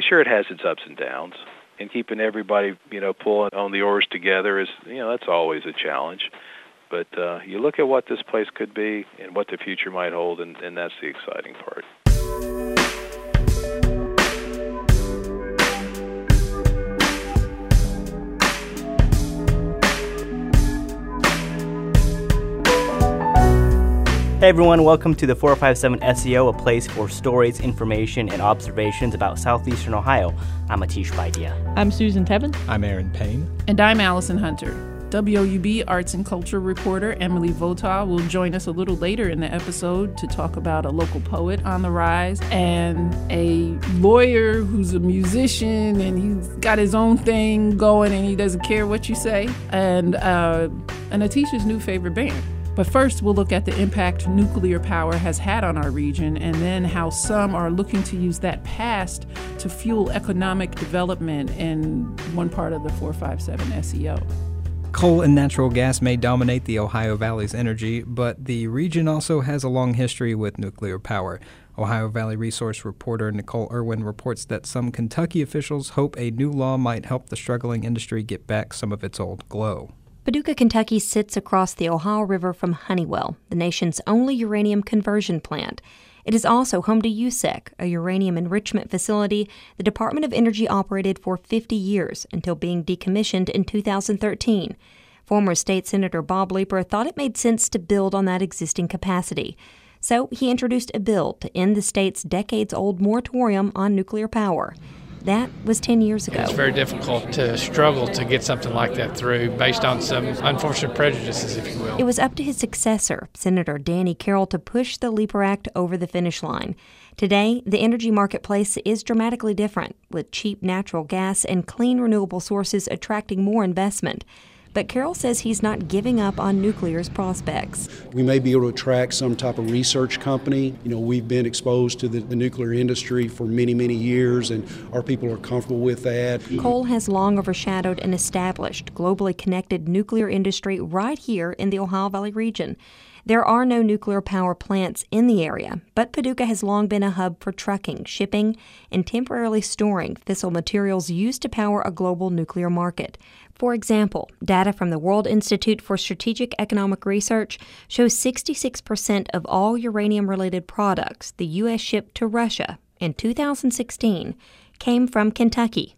sure it has its ups and downs, and keeping everybody you know pulling on the oars together is you know that's always a challenge. But uh, you look at what this place could be and what the future might hold, and, and that's the exciting part. Hey everyone, welcome to the 457 SEO, a place for stories, information, and observations about southeastern Ohio. I'm Atish Baidia. I'm Susan Tebben. I'm Aaron Payne. And I'm Allison Hunter. WOUB arts and culture reporter Emily Votaw will join us a little later in the episode to talk about a local poet on the rise and a lawyer who's a musician and he's got his own thing going and he doesn't care what you say, and, uh, and Atish's new favorite band. But first, we'll look at the impact nuclear power has had on our region and then how some are looking to use that past to fuel economic development in one part of the 457 SEO. Coal and natural gas may dominate the Ohio Valley's energy, but the region also has a long history with nuclear power. Ohio Valley Resource reporter Nicole Erwin reports that some Kentucky officials hope a new law might help the struggling industry get back some of its old glow. Paducah, Kentucky sits across the Ohio River from Honeywell, the nation's only uranium conversion plant. It is also home to USEC, a uranium enrichment facility the Department of Energy operated for 50 years until being decommissioned in 2013. Former State Senator Bob Leeper thought it made sense to build on that existing capacity. So he introduced a bill to end the state's decades old moratorium on nuclear power. That was 10 years ago. It's very difficult to struggle to get something like that through based on some unfortunate prejudices, if you will. It was up to his successor, Senator Danny Carroll, to push the Leeper Act over the finish line. Today, the energy marketplace is dramatically different, with cheap natural gas and clean renewable sources attracting more investment. But Carroll says he's not giving up on nuclear's prospects. We may be able to attract some type of research company. You know, we've been exposed to the, the nuclear industry for many, many years, and our people are comfortable with that. Coal has long overshadowed an established, globally connected nuclear industry right here in the Ohio Valley region. There are no nuclear power plants in the area, but Paducah has long been a hub for trucking, shipping, and temporarily storing fissile materials used to power a global nuclear market. For example, data from the World Institute for Strategic Economic Research shows 66% of all uranium related products the U.S. shipped to Russia in 2016 came from Kentucky.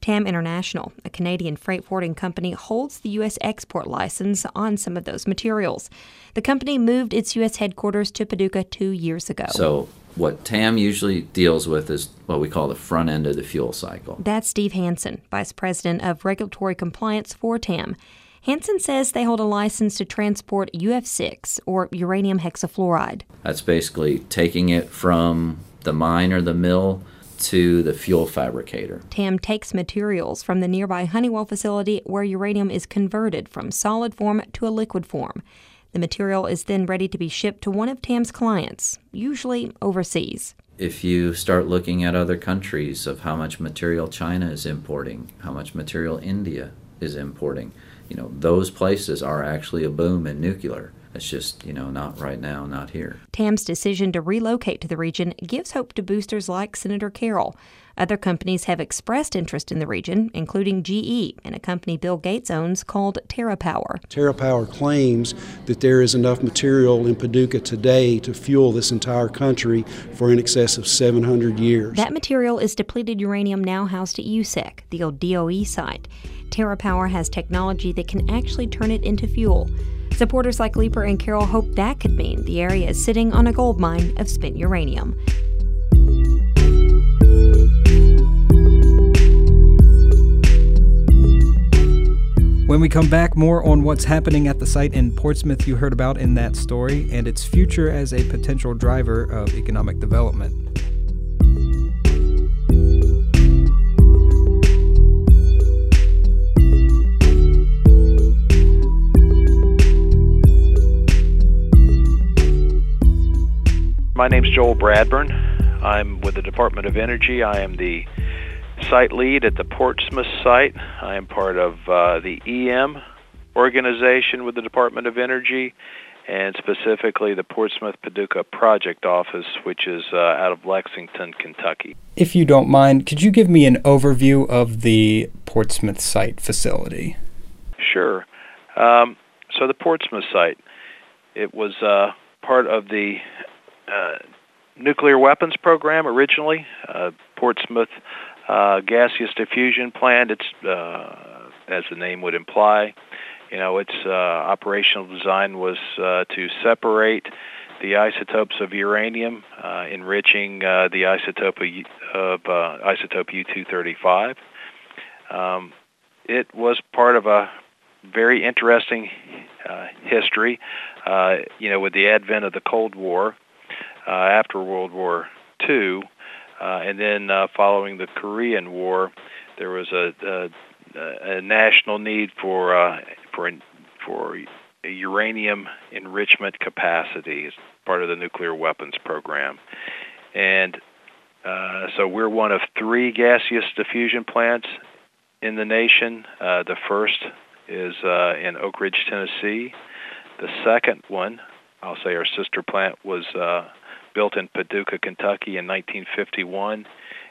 TAM International, a Canadian freight forwarding company, holds the U.S. export license on some of those materials. The company moved its U.S. headquarters to Paducah two years ago. So, what TAM usually deals with is what we call the front end of the fuel cycle. That's Steve Hansen, Vice President of Regulatory Compliance for TAM. Hansen says they hold a license to transport UF6, or uranium hexafluoride. That's basically taking it from the mine or the mill to the fuel fabricator. TAM takes materials from the nearby Honeywell facility where uranium is converted from solid form to a liquid form. The material is then ready to be shipped to one of TAM's clients, usually overseas. If you start looking at other countries of how much material China is importing, how much material India is importing, you know, those places are actually a boom in nuclear. It's just, you know, not right now, not here. TAM's decision to relocate to the region gives hope to boosters like Senator Carroll. Other companies have expressed interest in the region, including GE and a company Bill Gates owns called TerraPower. TerraPower claims that there is enough material in Paducah today to fuel this entire country for in excess of 700 years. That material is depleted uranium now housed at USEC, the old DOE site. TerraPower has technology that can actually turn it into fuel. Supporters like Leeper and Carroll hope that could mean the area is sitting on a gold mine of spent uranium. When we come back, more on what's happening at the site in Portsmouth you heard about in that story and its future as a potential driver of economic development. My name's Joel Bradburne. I'm with the Department of Energy. I am the site lead at the Portsmouth site. I am part of uh, the EM organization with the Department of Energy, and specifically the Portsmouth Paducah Project Office, which is uh, out of Lexington, Kentucky. If you don't mind, could you give me an overview of the Portsmouth site facility? Sure. Um, so the Portsmouth site, it was uh, part of the nuclear weapons program originally. Uh, Portsmouth uh, gaseous diffusion plant. It's uh, as the name would imply. You know, its uh, operational design was uh, to separate the isotopes of uranium, uh, enriching uh, the isotope of, uh, isotope U-235. Um, it was part of a very interesting uh, history. Uh, you know, with the advent of the Cold War, uh, after World War II, uh, and then uh, following the Korean War, there was a, a, a national need for uh, for for uranium enrichment capacity as part of the nuclear weapons program, and uh, so we're one of three gaseous diffusion plants in the nation. Uh, the first is uh, in Oak Ridge, Tennessee. The second one, I'll say our sister plant, was uh, built in Paducah, Kentucky in 1951,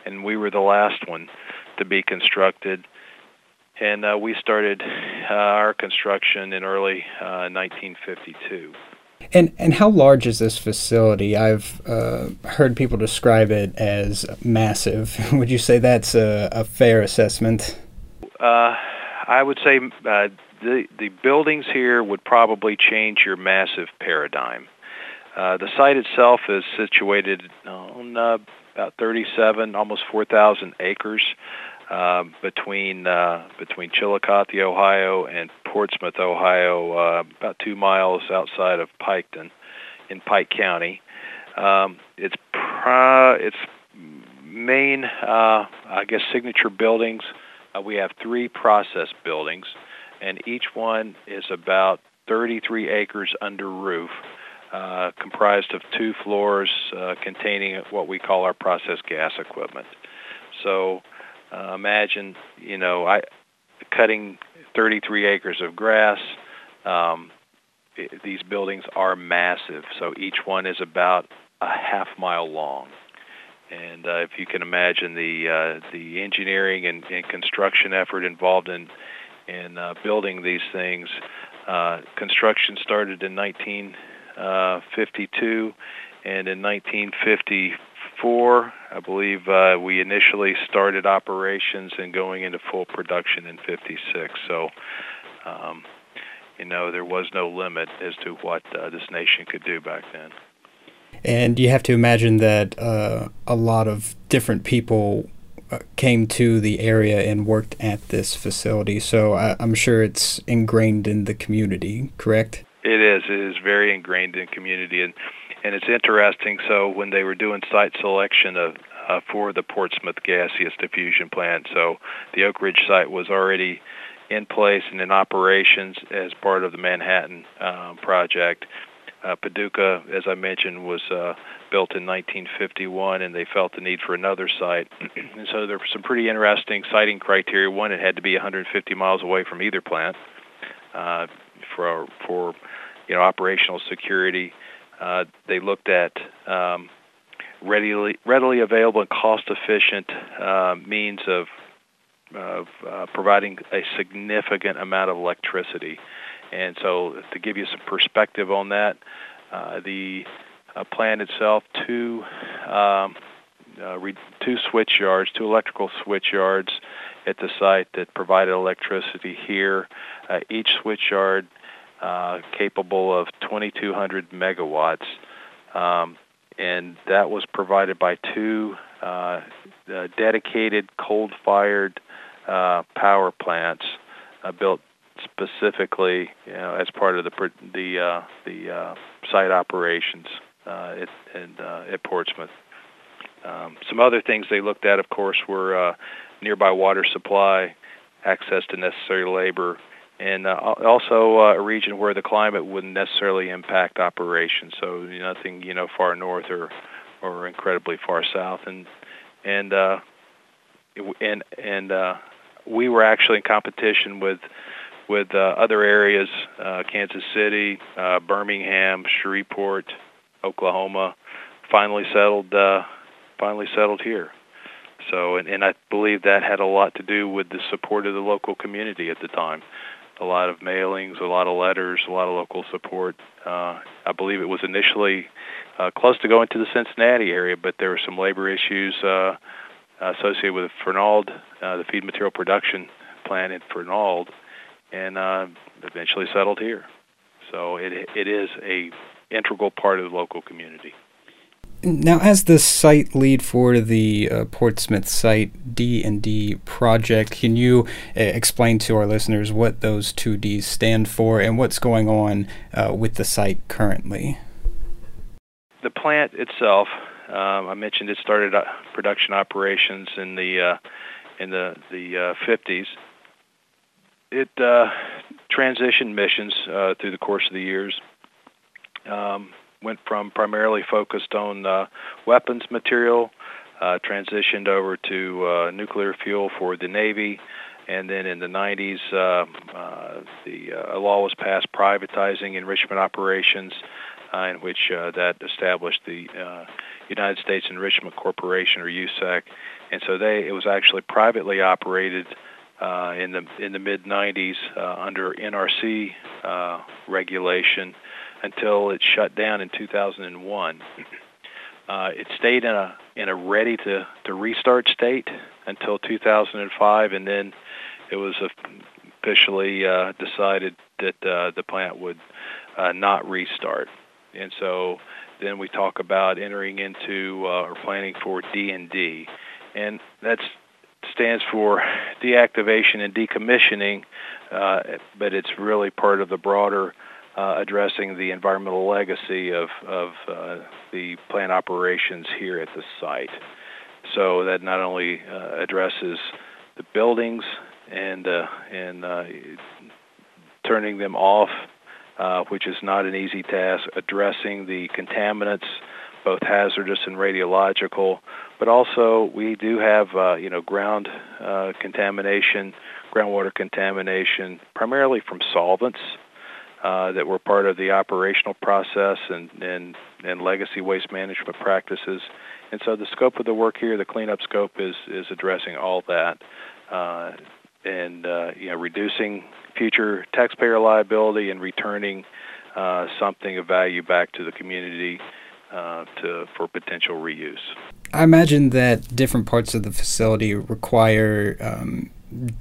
and we were the last one to be constructed. And uh, we started uh, our construction in early uh, 1952. And and how large is this facility? I've uh, heard people describe it as massive. would you say that's a, a fair assessment? Uh, I would say uh, the the buildings here would probably change your massive paradigm. Uh, the site itself is situated on uh, about 37, almost 4,000 acres uh, between uh, between Chillicothe, Ohio, and Portsmouth, Ohio, uh, about two miles outside of Piketon, in Pike County. Um, its pro- its main, I guess, signature buildings. We have three process buildings, and each one is about 33 acres under roof. Uh, comprised of two floors uh, containing what we call our process gas equipment. So uh, imagine, you know, I cutting 33 acres of grass. Um, it, these buildings are massive, so each one is about a half mile long. And uh, if you can imagine the uh, the engineering and, and construction effort involved in in building these things, construction started in 19 uh, 52, and in 1954, I believe uh, we initially started operations and going into full production in 56. So, um, you know, there was no limit as to what uh, this nation could do back then. And you have to imagine that uh, a lot of different people uh, came to the area and worked at this facility. So I, am sure it's ingrained in the community, correct? It is. It is very ingrained in community, and and it's interesting. So when they were doing site selection of uh, for the Portsmouth gaseous diffusion plant, so the Oak Ridge site was already in place and in operations as part of the Manhattan um, project. Uh, Paducah, as I mentioned, was uh, built in 1951, and they felt the need for another site. and so there were some pretty interesting siting criteria. One, it had to be 150 miles away from either plant. Uh, for for you know operational security. Uh, they looked at um, readily readily available and cost efficient uh, means of of uh, providing a significant amount of electricity. And so, to give you some perspective on that, uh, the uh, plant itself, two um, uh, re- two switch yards, two electrical switch yards at the site that provided electricity here. Uh, each switch yard uh, capable of 2,200 megawatts, um, and that was provided by two uh, uh, dedicated coal-fired uh, power plants uh, built specifically, you know, as part of the the the site operations at and, at Portsmouth. Um, some other things they looked at, of course, were nearby water supply, access to necessary labor, and uh, also uh, a region where the climate wouldn't necessarily impact operations. So nothing, you know, far north or or incredibly far south, and and uh, and and uh, we were actually in competition with with uh, other areas, uh, Kansas City, uh, Birmingham, Shreveport, Oklahoma, finally settled uh, finally settled here. So, and, and I believe that had a lot to do with the support of the local community at the time. A lot of mailings, a lot of letters, a lot of local support. Uh, I believe it was initially uh, close to going to the Cincinnati area, but there were some labor issues uh, associated with Fernald, uh, the feed material production plant in Fernald, and uh, eventually settled here. So it it is a integral part of the local community. Now, as the site lead for the uh, Portsmouth site D and D project, can you uh, explain to our listeners what those two Ds stand for and what's going on uh, with the site currently? The plant itself, um, I mentioned it started uh, production operations in the uh, in the the 50s. Uh, it transitioned missions through the course of the years. Um, went from primarily focused on uh, weapons material, uh, transitioned over to uh, nuclear fuel for the Navy, and then in the 90s, uh, uh, the uh, law was passed privatizing enrichment operations, in which that established the United States Enrichment Corporation, or USEC, and so they it was actually privately operated. In the in the mid 90s, uh, under NRC regulation, until it shut down in 2001. Uh, it stayed in a in a ready to to restart state until 2005, and then it was officially uh, decided that uh, the plant would uh, not restart. And so then we talk about entering into uh, or planning for D and D, and that stands for deactivation and decommissioning, uh, but it's really part of the broader uh, addressing the environmental legacy of, of uh, the plant operations here at the site. So that not only uh, addresses the buildings and uh, and uh, turning them off, which is not an easy task, addressing the contaminants, both hazardous and radiological, but also we do have you know ground contamination, groundwater contamination, primarily from solvents uh, that were part of the operational process and, and, and legacy waste management practices. And so the scope of the work here, the cleanup scope, is, is addressing all that uh, and uh, you know, reducing future taxpayer liability and returning uh, something of value back to the community uh, to, for potential reuse. I imagine that different parts of the facility require um,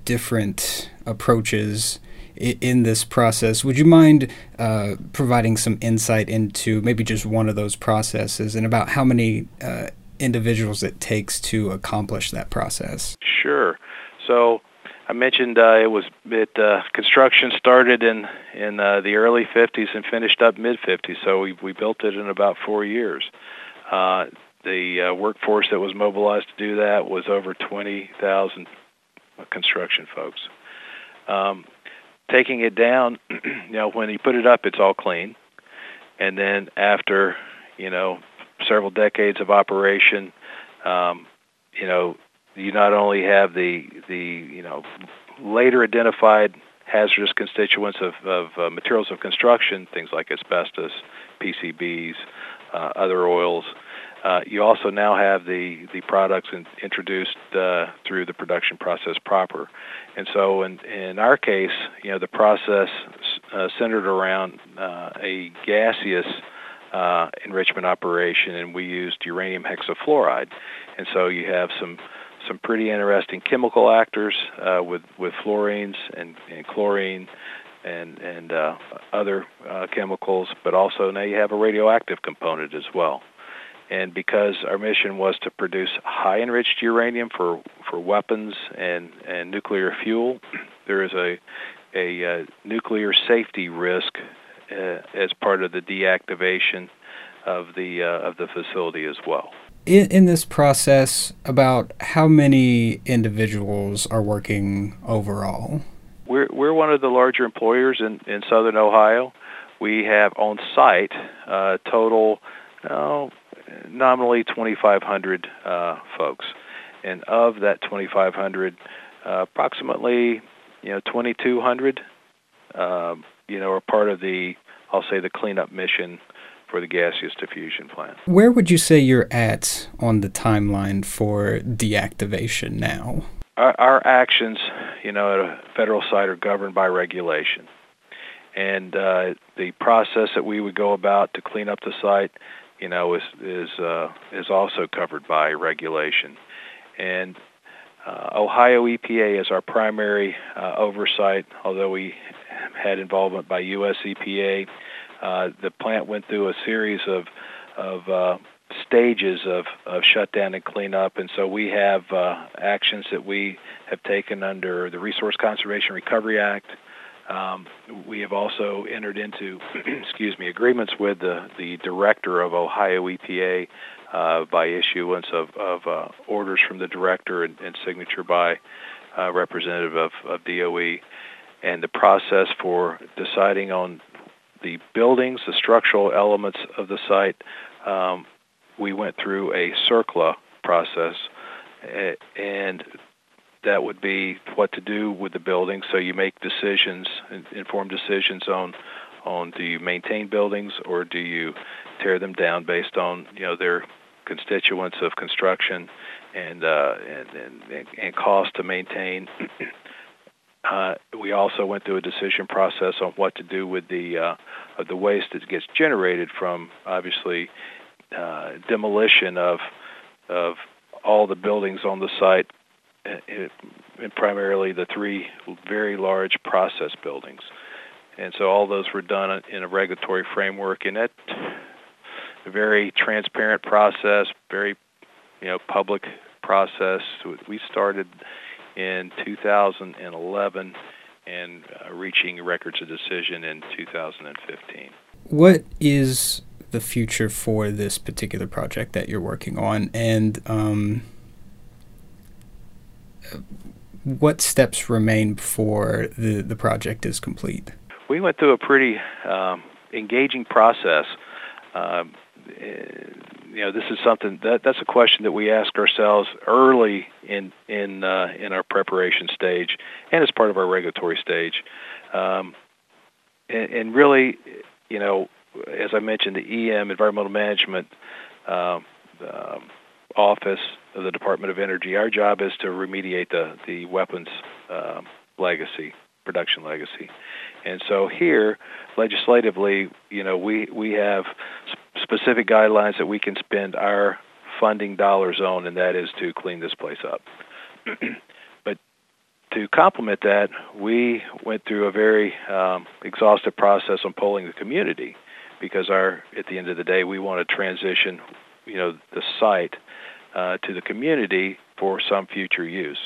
different approaches in this process. Would you mind uh, providing some insight into maybe just one of those processes and about how many uh, individuals it takes to accomplish that process? Sure. So I mentioned uh, it was it uh, construction started in in uh, the early 50s and finished up mid 50s. So we we built it in about four years. Uh, the workforce that was mobilized to do that was over 20,000 construction folks. Um, taking it down, you know, when you put it up, it's all clean, and then after, you know, several decades of operation, um, you know, you not only have the the you know later identified hazardous constituents of, of uh, materials of construction, things like asbestos, PCBs, uh, other oils, uh, you also now have the the products in, introduced uh, through the production process proper, and so in in our case, you know the process uh, centered around uh, a gaseous uh, enrichment operation, and we used uranium hexafluoride, and so you have some some pretty interesting chemical actors with with fluorines and, and chlorine and and other chemicals, but also now you have a radioactive component as well and because our mission was to produce high enriched uranium for, for weapons and, and nuclear fuel, there is a, a uh, nuclear safety risk uh, as part of the deactivation of the, uh, of the facility as well. In, in this process, about how many individuals are working overall? We're, we're one of the larger employers in, in southern Ohio. We have on site uh, total oh, nominally 2,500 uh, folks, and of that 2,500, uh, approximately you know 2,200 um, you know, are part of the, I'll say, the cleanup mission for the gaseous diffusion plant. Where would you say you're at on the timeline for deactivation now? Our, our actions, you know, at a federal site are governed by regulation. And uh, the process that we would go about to clean up the site, you know, is is uh, is also covered by regulation. And uh, Ohio EPA is our primary uh, oversight, although we had involvement by U.S. EPA. Uh, the plant went through a series of of uh, stages of, of shutdown and cleanup, and so we have uh, actions that we have taken under the Resource Conservation Recovery Act. Um, we have also entered into, excuse me, agreements with the, the director of Ohio EPA uh, by issuance of, of uh, orders from the director and, and signature by uh, representative of, of DOE. And the process for deciding on the buildings, the structural elements of the site, um, we went through a CERCLA process, and that would be what to do with the building. So you make decisions, informed decisions on on do you maintain buildings or do you tear them down based on you know their constituents of construction and uh, and, and and cost to maintain. Uh, we also went through a decision process on what to do with the uh, the waste that gets generated from obviously uh, demolition of of all the buildings on the site, uh, primarily the three very large process buildings. And so all those were done in a regulatory framework, and that a very transparent process, very you know public process. We started in 2011 and uh, reaching records of decision in 2015. What is the future for this particular project that you're working on, and um, what steps remain before the, the project is complete? We went through a pretty um, engaging process. Um, you know, this is something that that's a question that we ask ourselves early in in uh, in our preparation stage, and as part of our regulatory stage. Um, and, and really, you know, as I mentioned, the EM Environmental Management uh, Office of the Department of Energy. Our job is to remediate the the weapons uh, legacy, production legacy, and so here, legislatively, you know, we we have specific guidelines that we can spend our funding dollars on, and that is to clean this place up. but to complement that, we went through a very um, exhaustive process on polling the community because our at the end of the day we want to transition, you know, the site uh, to the community for some future use,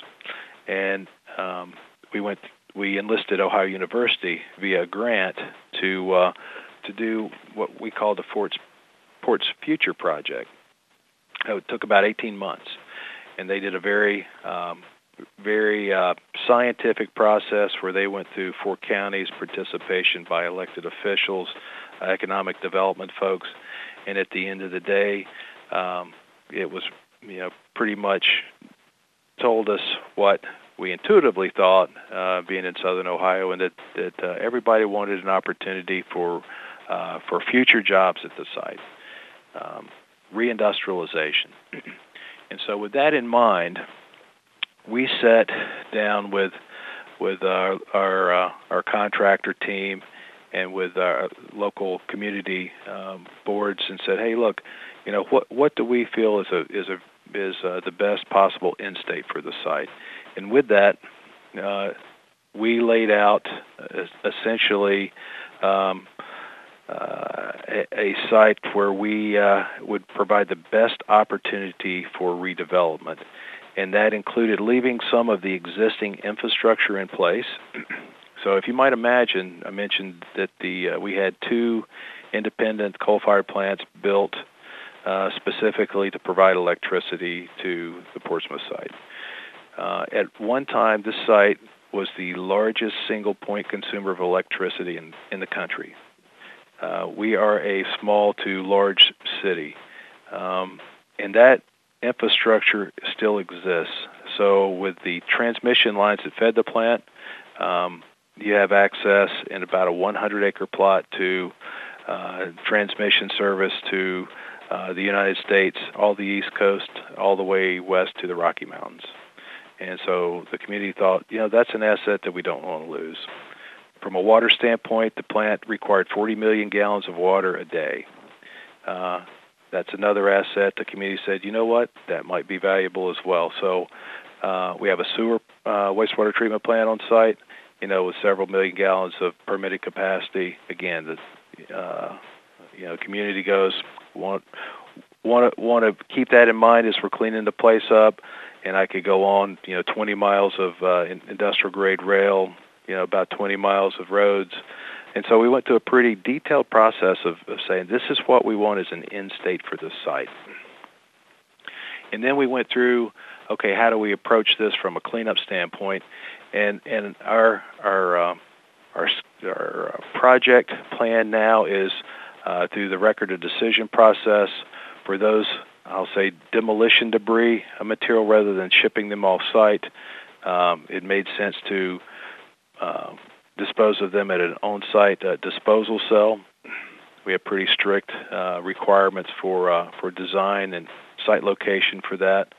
and um, we went we enlisted Ohio University via a grant to uh, to do what we call the Fort's Port's Future Project. It took about 18 months, and they did a very um, very uh, scientific process where they went through four counties, participation by elected officials, economic development folks, and at the end of the day, um, it was you know pretty much told us what we intuitively thought, uh, being in Southern Ohio, and that that uh, everybody wanted an opportunity for uh, for future jobs at the site, um, reindustrialization, and so with that in mind, we sat down with with our our, uh, our contractor team and with our local community um, boards and said, "Hey, look, you know what what do we feel is a is a is uh, the best possible end state for the site?" And with that, uh, we laid out uh, essentially um, uh, a, a, site where we uh, would provide the best opportunity for redevelopment. And that included leaving some of the existing infrastructure in place. so, if you might imagine, I mentioned that the uh, we had two independent coal-fired plants built uh, specifically to provide electricity to the Portsmouth site. Uh, at one time, this site was the largest single point consumer of electricity in, in the country. Uh, we are a small to large city, um, and that infrastructure still exists. So, with the transmission lines that fed the plant, um, you have access in about a 100 acre plot to uh, transmission service to uh, the United States, all the East Coast, all the way west to the Rocky Mountains. And so the community thought, you know, that's an asset that we don't want to lose. From a water standpoint, the plant required 40 million gallons of water a day. Uh, that's another asset. The community said, you know what, that might be valuable as well. So uh, we have a sewer uh, wastewater treatment plant on site, you know, with several million gallons of permitted capacity. Again, the uh, you know community goes want want to want to keep that in mind as we're cleaning the place up. And I could go on, you know, 20 miles of uh, industrial grade rail, you know, about 20 miles of roads. And so we went through a pretty detailed process of, of saying this is what we want as an end state for this site. And then we went through, okay, how do we approach this from a cleanup standpoint? And and our our uh, our, our project plan now is uh, through the record of decision process for those, I'll say, demolition debris material rather than shipping them off site. Um, it made sense to uh, dispose of them at an on site uh, disposal cell. We have pretty strict uh, requirements for uh, for design and site location for that.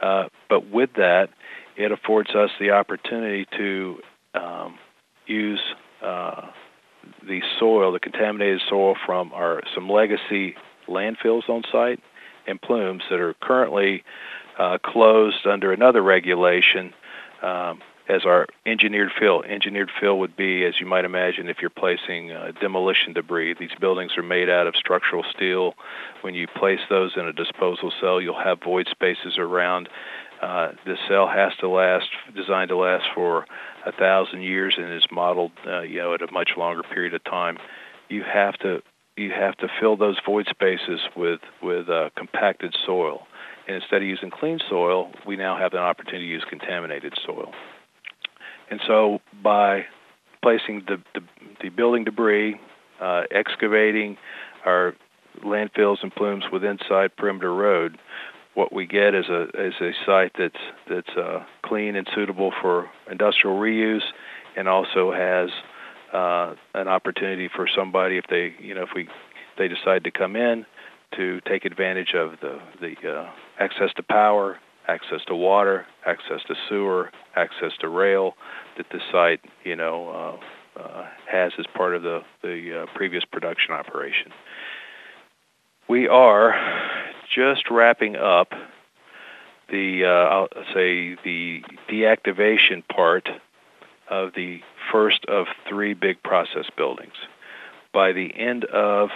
Uh, but with that, it affords us the opportunity to um, use the soil, the contaminated soil from our some legacy landfills on site and plumes that are currently uh, closed under another regulation um, as our engineered fill. Engineered fill would be, as you might imagine, if you're placing uh, demolition debris. These buildings are made out of structural steel. When you place those in a disposal cell, you'll have void spaces around. Uh, the cell has to last, designed to last for a thousand years, and is modeled, uh, you know, at a much longer period of time. You have to you have to fill those void spaces with with uh, compacted soil. And instead of using clean soil, we now have an opportunity to use contaminated soil. And so by placing the, the, the building debris, uh, excavating our landfills and plumes with inside perimeter road, what we get is a is a site that's that's uh, clean and suitable for industrial reuse, and also has uh, an opportunity for somebody if they you know if we they decide to come in to take advantage of the the uh, access to power, access to water, access to sewer, access to rail that the site you know uh, uh, has as part of the the uh, previous production operation. We are just wrapping up the uh, I'll say the deactivation part of the first of three big process buildings. By the end of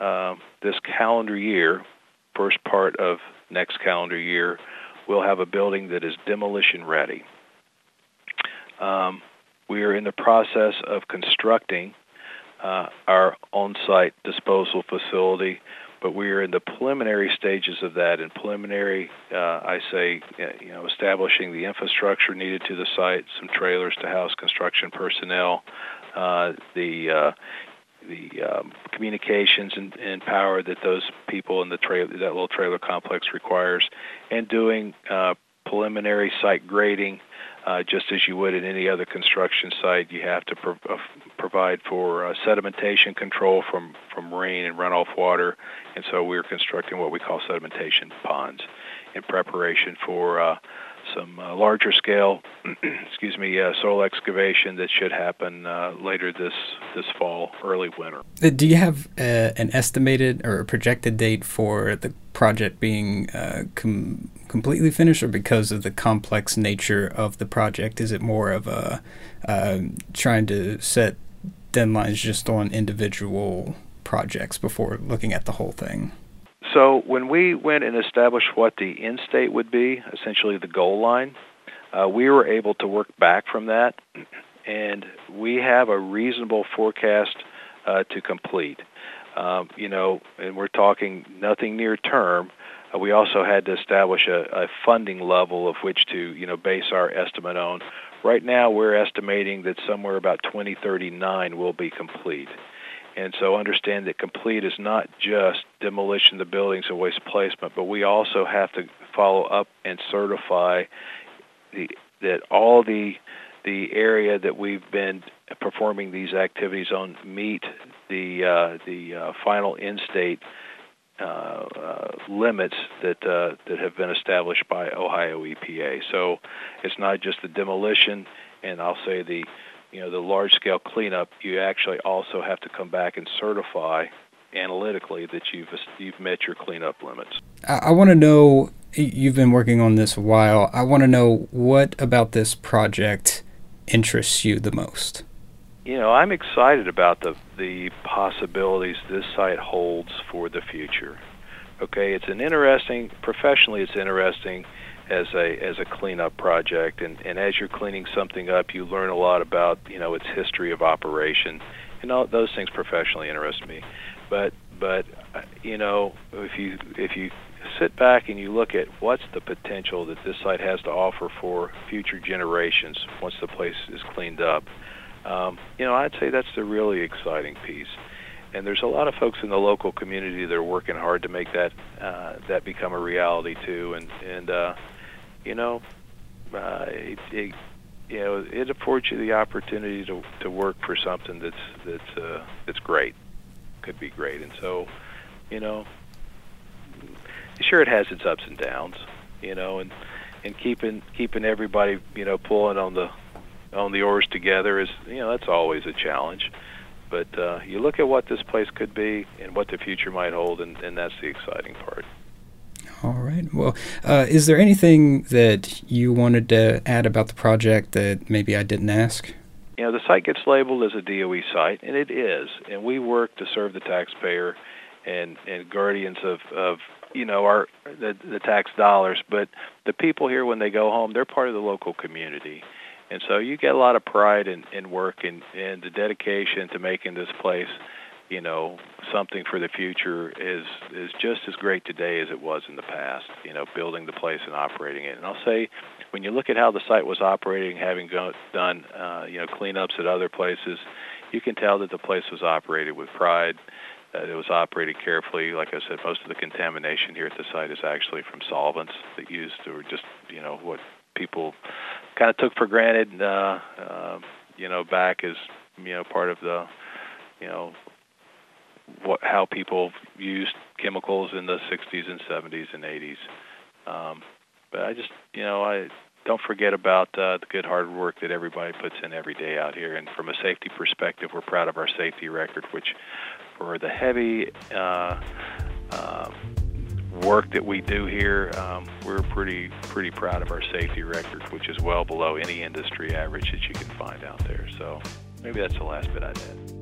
uh, this calendar year, first part of next calendar year, we'll have a building that is demolition ready. Um, we are in the process of constructing uh, our on-site disposal facility but we are in the preliminary stages of that. In preliminary, uh, I say, uh, you know, establishing the infrastructure needed to the site, some trailers to house construction personnel, uh, the uh, the um, communications and, and, power that those people in the tra- that little trailer complex requires, and doing uh, preliminary site grading uh, just as you would at any other construction site, you have to pro- uh, provide for uh, sedimentation control from, from rain and runoff water. And so we're constructing what we call sedimentation ponds in preparation for uh, some larger scale, excuse me, soil excavation that should happen later this this fall, early winter. Do you have an estimated or a projected date for the project being com- completely finished, or because of the complex nature of the project? Is it more of a uh, trying to set deadlines just on individual projects before looking at the whole thing? So when we went and established what the end state would be, essentially the goal line, uh, we were able to work back from that, and we have a reasonable forecast uh, to complete. Um, you know, and we're talking nothing near term, uh, we also had to establish a, a funding level of which to, you know, base our estimate on. Right now, we're estimating that somewhere about 2039 will be complete. And so understand that complete is not just demolition of the buildings and waste placement, but we also have to follow up and certify the, that all the the area that we've been performing these activities on meet the uh, the uh, final in-state uh, uh, limits that uh, that have been established by Ohio EPA. So it's not just the demolition, and I'll say the you know the large-scale cleanup. You actually also have to come back and certify analytically that you've you've met your cleanup limits. I, I want to know. You've been working on this a while. I want to know what about this project interests you the most? You know, I'm excited about the the possibilities this site holds for the future. Okay, it's an interesting professionally it's interesting as a as a cleanup project and and as you're cleaning something up you learn a lot about, you know, its history of operation. And all those things professionally interest me. But but uh, you know, if you if you sit back and you look at what's the potential that this site has to offer for future generations once the place is cleaned up, um, you know, I'd say that's the really exciting piece. And there's a lot of folks in the local community that are working hard to make that uh, that become a reality too. And and uh, you know, uh, it, it, you know, it affords you the opportunity to to work for something that's that's uh, that's great, could be great. And so, you know, sure it has its ups and downs, you know, and and keeping keeping everybody you know pulling on the on the oars together is you know that's always a challenge. But uh, you look at what this place could be and what the future might hold, and, and that's the exciting part. All right. Well, uh, is there anything that you wanted to add about the project that maybe I didn't ask? You know, the site gets labeled as a DOE site, and it is. And we work to serve the taxpayer and and guardians of of you know our the, the tax dollars but the people here when they go home they're part of the local community and so you get a lot of pride in in work and and the dedication to making this place you know something for the future is is just as great today as it was in the past you know building the place and operating it and I'll say when you look at how the site was operating having go, done uh, you know cleanups at other places you can tell that the place was operated with pride uh, it was operated carefully. Like I said, most of the contamination here at the site is actually from solvents that used or just you know what people kind of took for granted. Uh, uh, you know, back as you know part of the you know what how people used chemicals in the 60s and 70s and 80s. Um, but I just you know I don't forget about uh, the good hard work that everybody puts in every day out here. And from a safety perspective, we're proud of our safety record, which for the heavy uh, uh, work that we do here, um, we're pretty pretty proud of our safety record, which is well below any industry average that you can find out there. So maybe that's the last bit I'd add.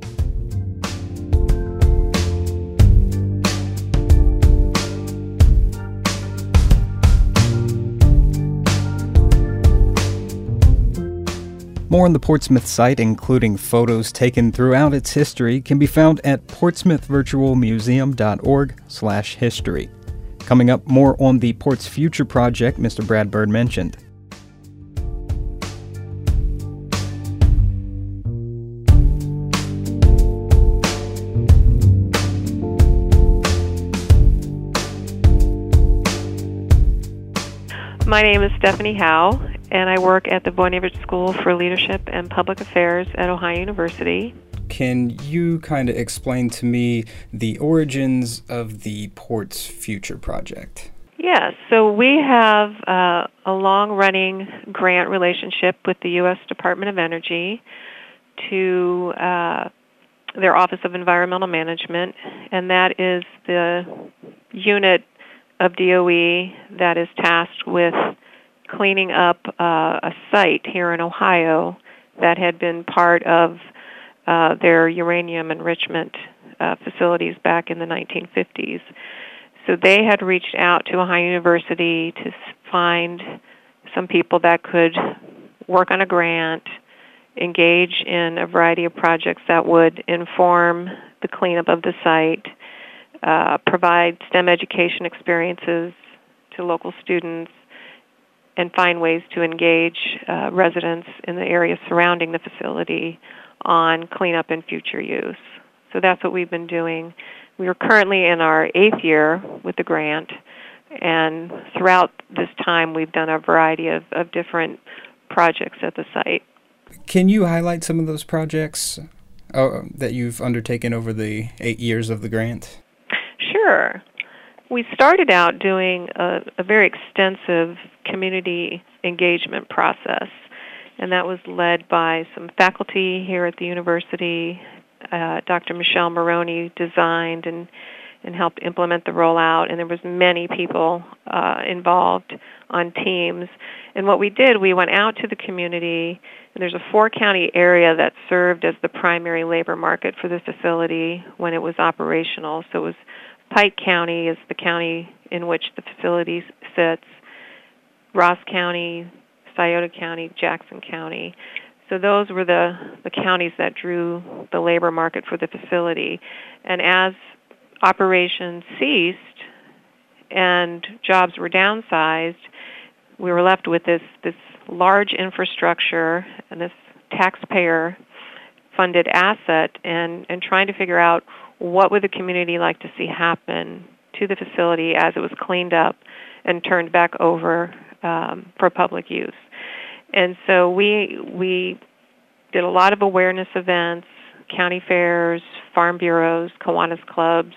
More on the Portsmouth site, including photos taken throughout its history, can be found at portsmouthvirtualmuseum.org/history. Coming up, more on the Port's Future project Mr. Bradburne mentioned. My name is Stephanie Howe, and I work at the Voinovich School for Leadership and Public Affairs at Ohio University. Can you kind of explain to me the origins of the Port's Future project? Yes, so we have uh, a long running grant relationship with the U.S. Department of Energy to uh, their Office of Environmental Management, and that is the unit of DOE that is tasked with cleaning up uh, a site here in Ohio that had been part of uh, their uranium enrichment uh, facilities back in the 1950s. So they had reached out to Ohio University to find some people that could work on a grant, engage in a variety of projects that would inform the cleanup of the site, uh, provide STEM education experiences to local students, and find ways to engage uh, residents in the area surrounding the facility on cleanup and future use. So that's what we've been doing. We are currently in our eighth year with the grant, and throughout this time we've done a variety of, of different projects at the site. Can you highlight some of those projects uh, that you've undertaken over the eight years of the grant? Sure. We started out doing a, a very extensive community engagement process, and that was led by some faculty here at the university. Uh, Dr. Michelle Maroney designed and and helped implement the rollout and there was many people uh, involved on teams and what we did we went out to the community and there's a four county area that served as the primary labor market for the facility when it was operational so it was pike county is the county in which the facility sits ross county scioto county jackson county so those were the, the counties that drew the labor market for the facility. And as operations ceased and jobs were downsized, we were left with this, this large infrastructure and this taxpayer funded asset and, and trying to figure out what would the community like to see happen to the facility as it was cleaned up and turned back over um, for public use. And so we we did a lot of awareness events, county fairs, farm bureaus, Kiwanis clubs,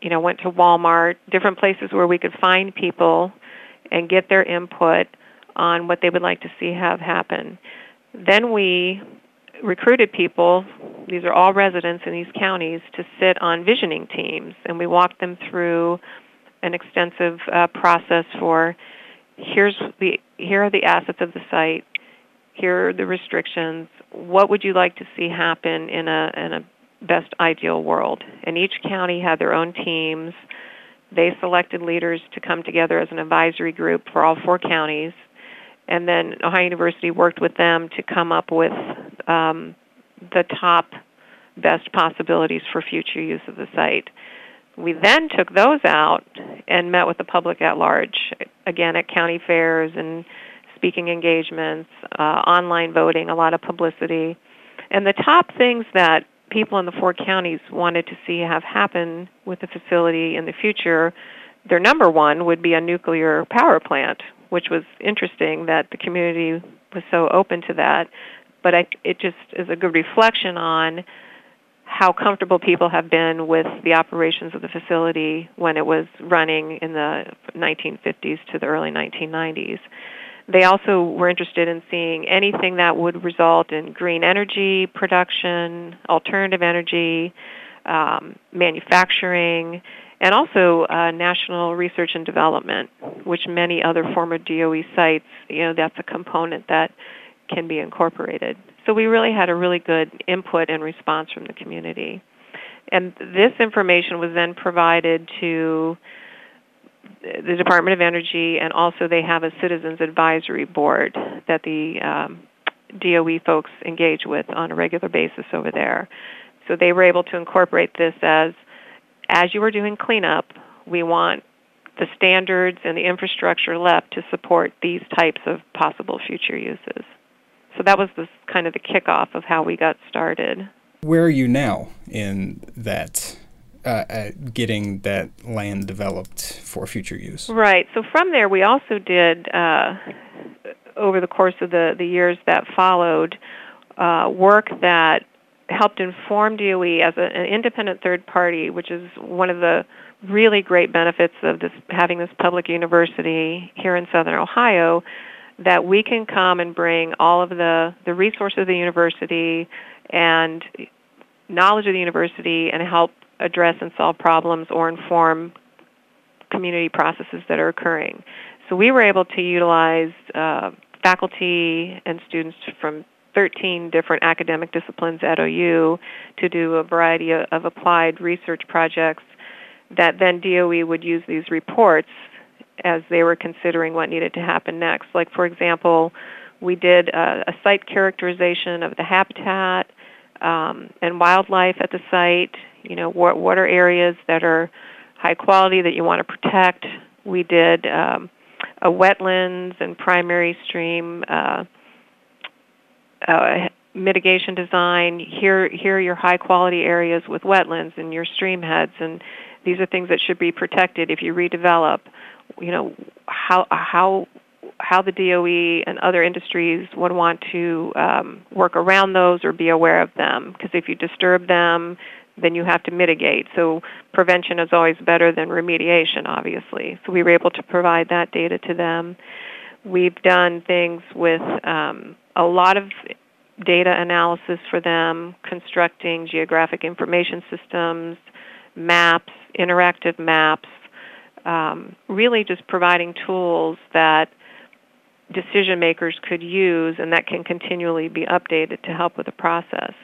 you know, went to Walmart, different places where we could find people and get their input on what they would like to see have happen. Then we recruited people, these are all residents in these counties, to sit on visioning teams, and we walked them through an extensive uh, process for here's the here are the assets of the site, here are the restrictions. What would you like to see happen in a in a best ideal world. And each county had their own teams. They selected leaders to come together as an advisory group for all four counties. And then Ohio University worked with them to come up with um, the top best possibilities for future use of the site. We then took those out and met with the public at large, again at county fairs and speaking engagements, uh, online voting, a lot of publicity. And the top things that people in the four counties wanted to see have happen with the facility in the future, their number one would be a nuclear power plant, which was interesting that the community was so open to that. But I, it just is a good reflection on how comfortable people have been with the operations of the facility when it was running in the 1950s to the early 1990s. They also were interested in seeing anything that would result in green energy production, alternative energy, um, manufacturing, and also uh, national research and development, which many other former DOE sites, you know, that's a component that can be incorporated. So we really had a really good input and response from the community. And this information was then provided to the Department of Energy, and also they have a Citizens Advisory Board that the um, DOE folks engage with on a regular basis over there. So they were able to incorporate this as, as you were doing cleanup, we want the standards and the infrastructure left to support these types of possible future uses. So that was kind of the kickoff of how we got started. Where are you now in that uh, getting that land developed for future use. Right. So from there, we also did uh, over the course of the the years that followed uh, work that helped inform DOE as a, an independent third party, which is one of the really great benefits of this having this public university here in Southern Ohio. That we can come and bring all of the the resources of the university and knowledge of the university and help address and solve problems or inform community processes that are occurring. So we were able to utilize uh, faculty and students from 13 different academic disciplines at OU to do a variety of applied research projects that then DOE would use these reports as they were considering what needed to happen next. Like, for example, we did a, a site characterization of the habitat um, and wildlife at the site you know, what, what are areas that are high quality that you want to protect. We did um, a wetlands and primary stream uh, uh, mitigation design. Here, here are your high quality areas with wetlands and your stream heads, and these are things that should be protected if you redevelop. You know, how how how the DOE and other industries would want to um, work around those or be aware of them. Because if you disturb them, then you have to mitigate. So prevention is always better than remediation, obviously. So we were able to provide that data to them. We've done things with um, a lot of data analysis for them, constructing geographic information systems, maps, interactive maps, um, really just providing tools that decision makers could use and that can continually be updated to help with the process.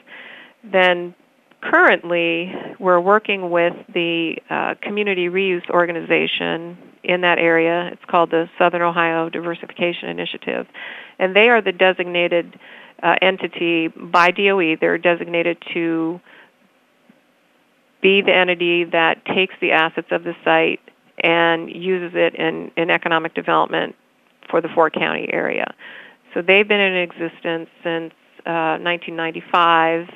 Then currently we're working with the uh, community reuse organization in that area. It's called the Southern Ohio Diversification Initiative. And they are the designated uh, entity by DOE. They're designated to be the entity that takes the assets of the site and uses it in, in economic development for the four county area. So they've been in existence since uh, 1995.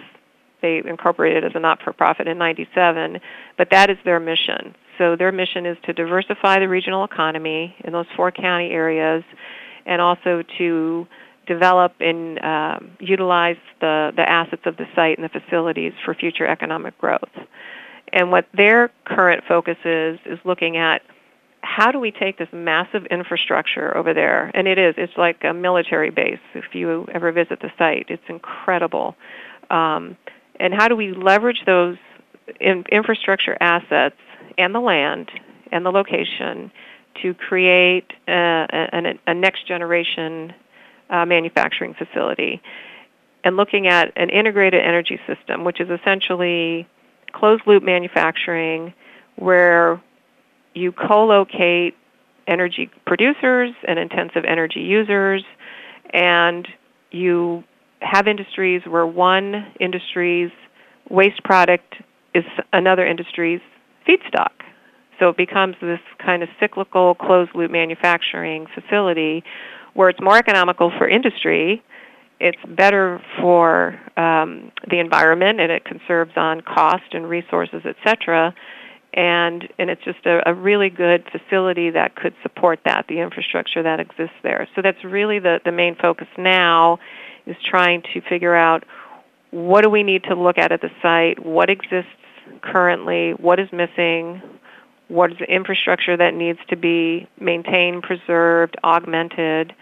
They incorporated as a not-for-profit in 97, but that is their mission. So their mission is to diversify the regional economy in those four county areas and also to develop and um, utilize the, the assets of the site and the facilities for future economic growth. And what their current focus is, is looking at how do we take this massive infrastructure over there? And it is, it's like a military base. If you ever visit the site, it's incredible. Um, and how do we leverage those in infrastructure assets and the land and the location to create a, a, a next generation uh, manufacturing facility? And looking at an integrated energy system, which is essentially closed loop manufacturing where you co-locate energy producers and intensive energy users and you have industries where one industry's waste product is another industry's feedstock. So it becomes this kind of cyclical closed loop manufacturing facility where it's more economical for industry it's better for um, the environment and it conserves on cost and resources, etc. And and it's just a, a really good facility that could support that, the infrastructure that exists there. So that's really the, the main focus now is trying to figure out what do we need to look at at the site, what exists currently, what is missing, what is the infrastructure that needs to be maintained, preserved, augmented,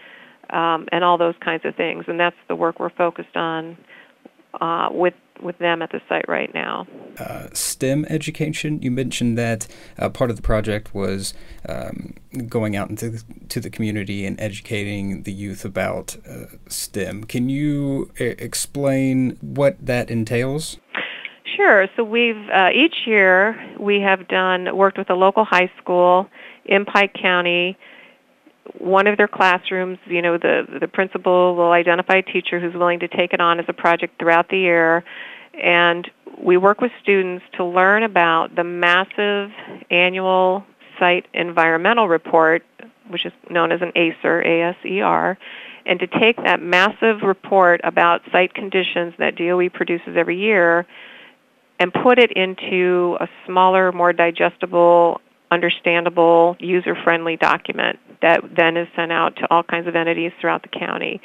um, and all those kinds of things. And that's the work we're focused on uh, with with them at the site right now. Uh, STEM education. You mentioned that uh, part of the project was um, going out into the, to the community and educating the youth about uh, STEM. Can you explain what that entails? Sure. So we've uh, each year we have done worked with a local high school in Pike County one of their classrooms, you know, the the principal will identify a teacher who's willing to take it on as a project throughout the year, and we work with students to learn about the massive annual site environmental report, which is known as an ASER, A-S-E-R, and to take that massive report about site conditions that DOE produces every year and put it into a smaller, more digestible understandable, user-friendly document that then is sent out to all kinds of entities throughout the county.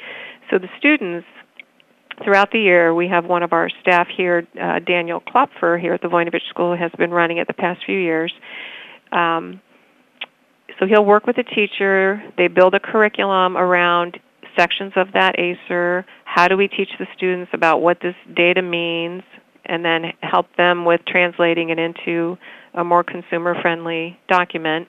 So the students, throughout the year, we have one of our staff here, uh, Daniel Klopfer, here at the Voinovich School, has been running it the past few years. Um, so he'll work with a teacher. They build a curriculum around sections of that ASER. How do we teach the students about what this data means, and then help them with translating it into a more consumer friendly document.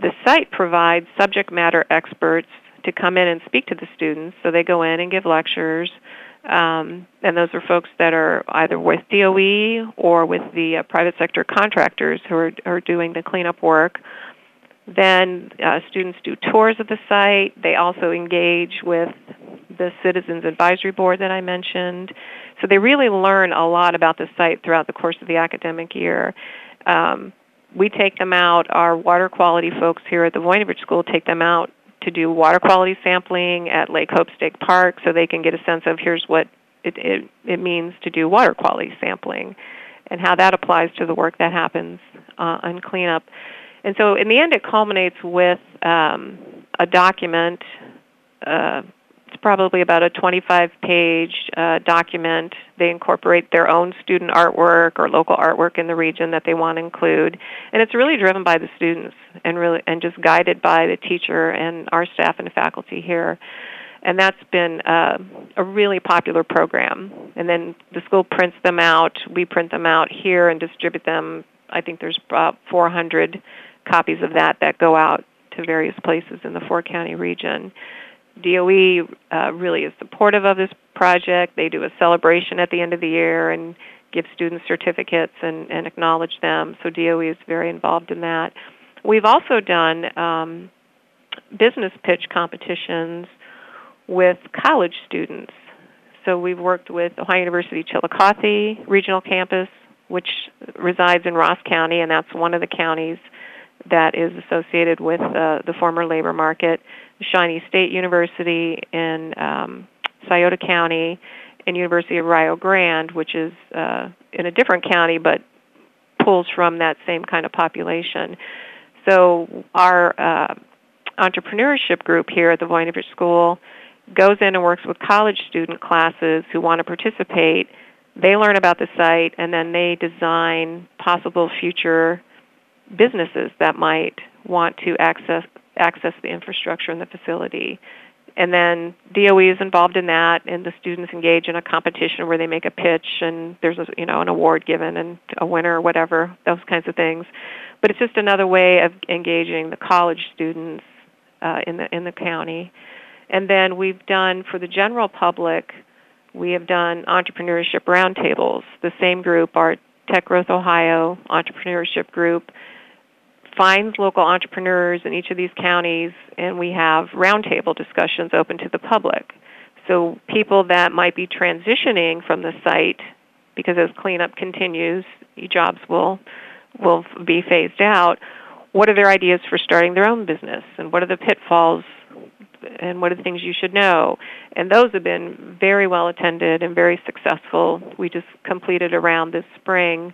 The site provides subject matter experts to come in and speak to the students. So they go in and give lectures. Um, and those are folks that are either with DOE or with the uh, private sector contractors who are, are doing the cleanup work. Then uh, students do tours of the site. They also engage with the Citizens Advisory Board that I mentioned. So they really learn a lot about the site throughout the course of the academic year. Um, we take them out. Our water quality folks here at the Voinovich School take them out to do water quality sampling at Lake Hope State Park so they can get a sense of here's what it, it, it means to do water quality sampling and how that applies to the work that happens uh, on cleanup. And so in the end it culminates with um, a document. Uh, it's probably about a 25 page uh, document. They incorporate their own student artwork or local artwork in the region that they want to include. And it's really driven by the students and really and just guided by the teacher and our staff and faculty here. And that's been uh, a really popular program. And then the school prints them out. We print them out here and distribute them. I think there's about 400 copies of that that go out to various places in the four county region. DOE uh, really is supportive of this project. They do a celebration at the end of the year and give students certificates and, and acknowledge them. So DOE is very involved in that. We've also done um, business pitch competitions with college students. So we've worked with Ohio University Chillicothe Regional Campus, which resides in Ross County, and that's one of the counties that is associated with uh, the former labor market. Shawnee State University in um, Scioto County, and University of Rio Grande, which is uh, in a different county but pulls from that same kind of population. So our uh, entrepreneurship group here at the Voinovich School goes in and works with college student classes who want to participate. They learn about the site and then they design possible future businesses that might want to access access the infrastructure in the facility. And then DOE is involved in that, and the students engage in a competition where they make a pitch, and there's a, you know an award given and a winner or whatever, those kinds of things. But it's just another way of engaging the college students uh, in the in the county. And then we've done for the general public, we have done entrepreneurship roundtables. The same group, our Tech Growth Ohio entrepreneurship group, finds local entrepreneurs in each of these counties, and we have roundtable discussions open to the public. So people that might be transitioning from the site, because as cleanup continues, jobs will will be phased out. What are their ideas for starting their own business, and what are the pitfalls, and what are the things you should know? And those have been very well attended and very successful. We just completed around this spring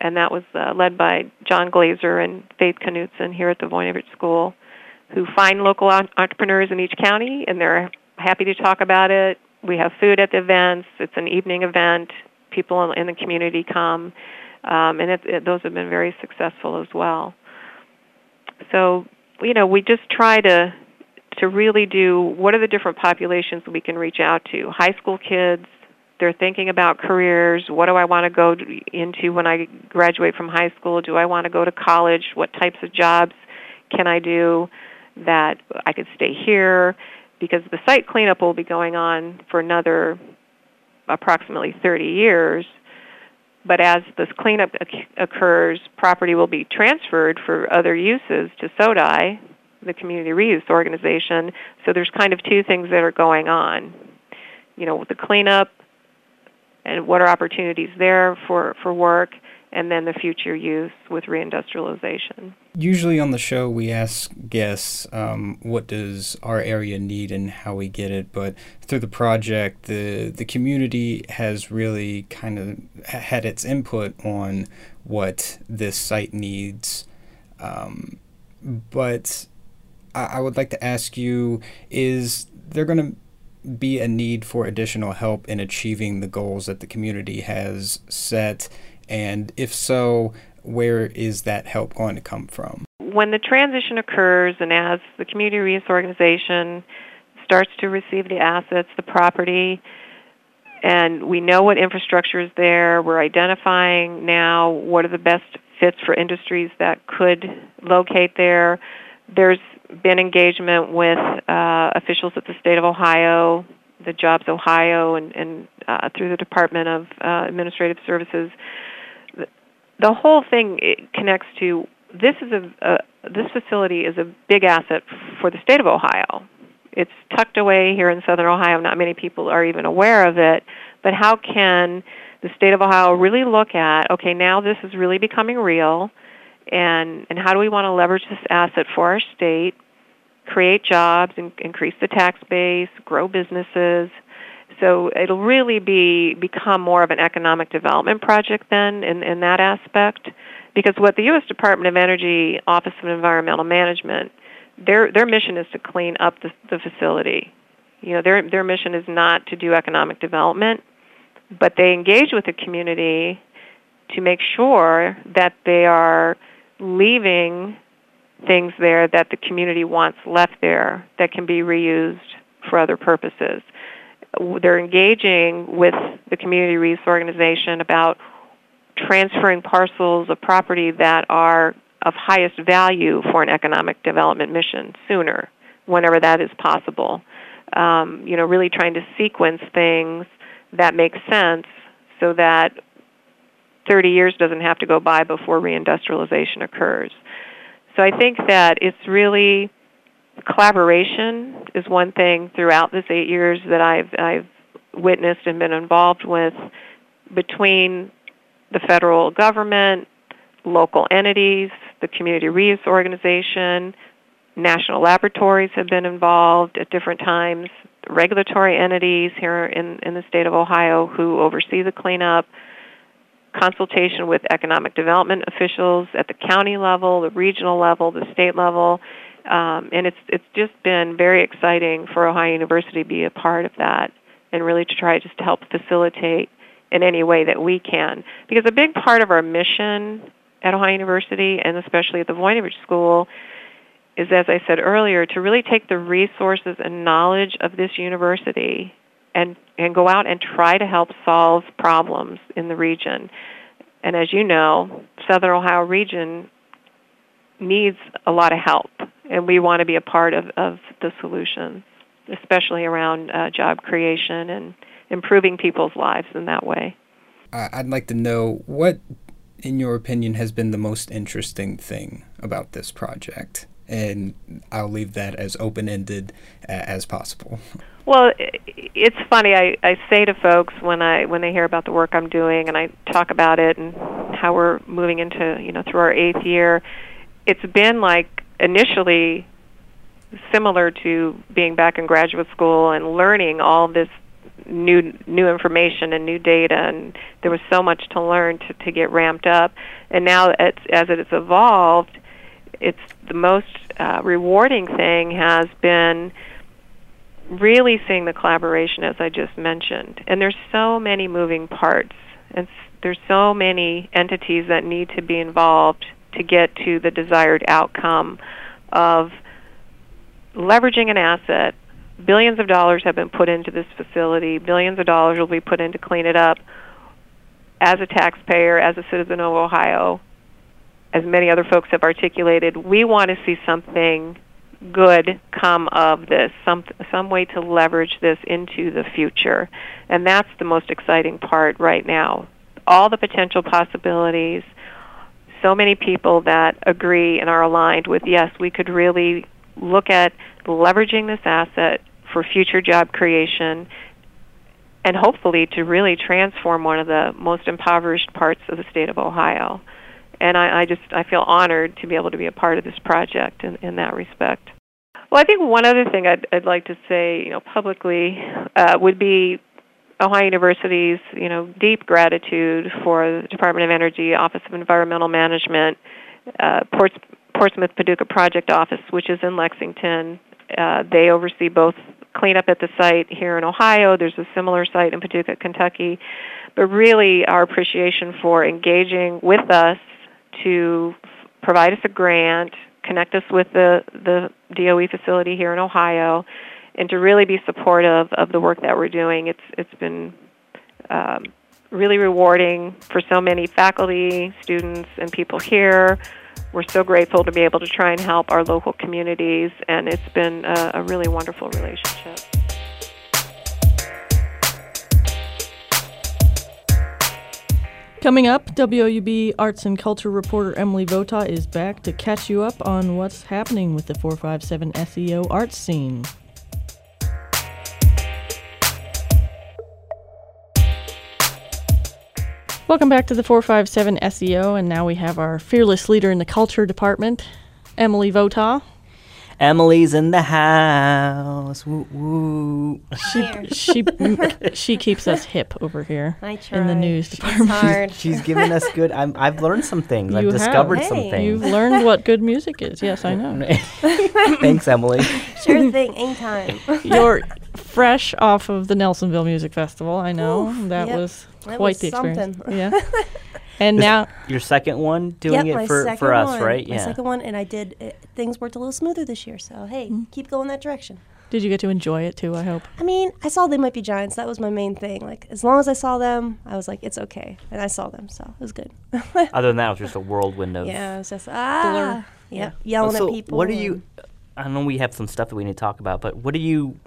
and that was uh, led by John Glazer and Faith Knutson here at the Voinovich School, who find local entrepreneurs in each county, and they're happy to talk about it. We have food at the events. It's an evening event. People in the community come, um, and it, it, those have been very successful as well. So, you know, we just try to to really do what are the different populations we can reach out to? High school kids, they're thinking about careers. What do I want to go into when I graduate from high school? Do I want to go to college? What types of jobs can I do that I could stay here? Because the site cleanup will be going on for another approximately 30 years. But as this cleanup occurs, property will be transferred for other uses to SODI, the community reuse organization. So there's kind of two things that are going on. You know, with the cleanup, and what are opportunities there for, for work, and then the future use with reindustrialization. Usually on the show, we ask guests, um, what does our area need and how we get it. But through the project, the, the community has really kind of had its input on what this site needs. Um, but I, I would like to ask you is there going to be a need for additional help in achieving the goals that the community has set? And if so, where is that help going to come from? When the transition occurs and as the community reuse organization starts to receive the assets, the property, and we know what infrastructure is there, we're identifying now what are the best fits for industries that could locate there. There's been engagement with uh, officials at the state of Ohio, the Jobs Ohio, and, and uh, through the Department of uh, Administrative Services. The whole thing connects to this is a, a this facility is a big asset for the state of Ohio. It's tucked away here in southern Ohio. Not many people are even aware of it. But how can the state of Ohio really look at okay, now this is really becoming real and and how do we want to leverage this asset for our state, create jobs, and increase the tax base, grow businesses. So it'll really be become more of an economic development project then in, in that aspect. Because what the U.S. Department of Energy Office of Environmental Management their their mission is to clean up the, the facility. You know, their their mission is not to do economic development, but they engage with the community to make sure that they are leaving things there that the community wants left there that can be reused for other purposes. They're engaging with the community reuse organization about transferring parcels of property that are of highest value for an economic development mission sooner, whenever that is possible. Um, you know, really trying to sequence things that make sense so that 30 years doesn't have to go by before reindustrialization occurs. So I think that it's really collaboration is one thing throughout this eight years that I've I've witnessed and been involved with between the federal government, local entities, the community reuse organization, national laboratories have been involved at different times, regulatory entities here in, in the state of Ohio who oversee the cleanup, consultation with economic development officials at the county level, the regional level, the state level. Um, and it's it's just been very exciting for Ohio University to be a part of that and really to try just to help facilitate in any way that we can. Because a big part of our mission at Ohio University and especially at the Voinovich School is, as I said earlier, to really take the resources and knowledge of this university and, and go out and try to help solve problems in the region. And as you know, Southern Ohio region needs a lot of help, and we want to be a part of, of the solution, especially around uh, job creation and improving people's lives in that way. I'd like to know what, in your opinion, has been the most interesting thing about this project? And I'll leave that as open ended as possible. Well, it's funny. I, I say to folks when I when they hear about the work I'm doing, and I talk about it and how we're moving into you know through our eighth year. It's been like initially similar to being back in graduate school and learning all this new new information and new data and there was so much to learn to, to get ramped up and now it's, as it has evolved it's the most uh, rewarding thing has been really seeing the collaboration as I just mentioned and there's so many moving parts and there's so many entities that need to be involved to get to the desired outcome of leveraging an asset billions of dollars have been put into this facility. Billions of dollars will be put in to clean it up. As a taxpayer, as a citizen of Ohio, as many other folks have articulated, we want to see something good come of this, some some way to leverage this into the future. And that's the most exciting part right now. All the potential possibilities, so many people that agree and are aligned with yes, we could really look at leveraging this asset for future job creation and hopefully to really transform one of the most impoverished parts of the state of Ohio. And I, I just I feel honored to be able to be a part of this project in, in that respect. Well, I think one other thing I'd, I'd like to say, you know, publicly uh, would be Ohio University's, you know, deep gratitude for the Department of Energy Office of Environmental Management, uh, Ports, Portsmouth Paducah Project Office, which is in Lexington. Uh, they oversee both cleanup at the site here in Ohio. There's a similar site in Paducah, Kentucky. But really, our appreciation for engaging with us to provide us a grant, connect us with the, the DOE facility here in Ohio, and to really be supportive of the work that we're doing. It's it's been um, really rewarding for so many faculty, students, and people here we're so grateful to be able to try and help our local communities, and it's been a, a really wonderful relationship. Coming up, WOUB Arts and Culture reporter Emily Vota is back to catch you up on what's happening with the 457 SEO arts scene. Welcome back to the 457 SEO, and now we have our fearless leader in the culture department, Emily Vota. Emily's in the house. Woo woo. She she she keeps us hip over here I try. in the news It's department. hard. She's given us good. I'm, I've learned some things. You I've have. discovered some things. You've learned what good music is. Yes, I know. Thanks, Emily. Sure thing, anytime. You're fresh off of the Nelsonville Music Festival. I know Oof, that yep. was That quite was the experience. something. Yeah. And Is now Your second one doing yep, it for, for us, one. right? My second one, and I did. It, things worked a little smoother this year, so hey, Mm-hmm. keep going that direction. did you get to enjoy it too? I hope. I mean, I saw they might be giants. That was my main thing. Like, as long as I saw them, I was like, it's okay, and I saw them, so it was good. Other than that, it was just a whirlwind of. yeah, it was just ah, yep, Oh, yelling so at people. What do you? and- I know we have some stuff that we need to talk about, but what are you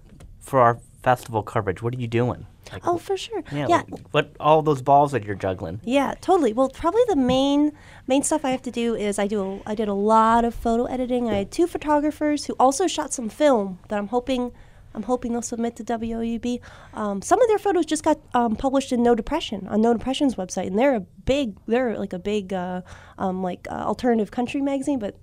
for our festival coverage? What are you doing? Like, Oh, for sure. yeah. yeah. like, what all those balls that you're juggling? Yeah, totally. Well, probably the main main stuff I have to do is I do a, I did a lot of photo editing. I had two photographers who also shot some film that I'm hoping I'm hoping they'll submit to WOUB. Um, some of their photos just got um, published in No Depression on No Depression's website, and they're a big they're like a big uh, um, like uh, alternative country magazine. But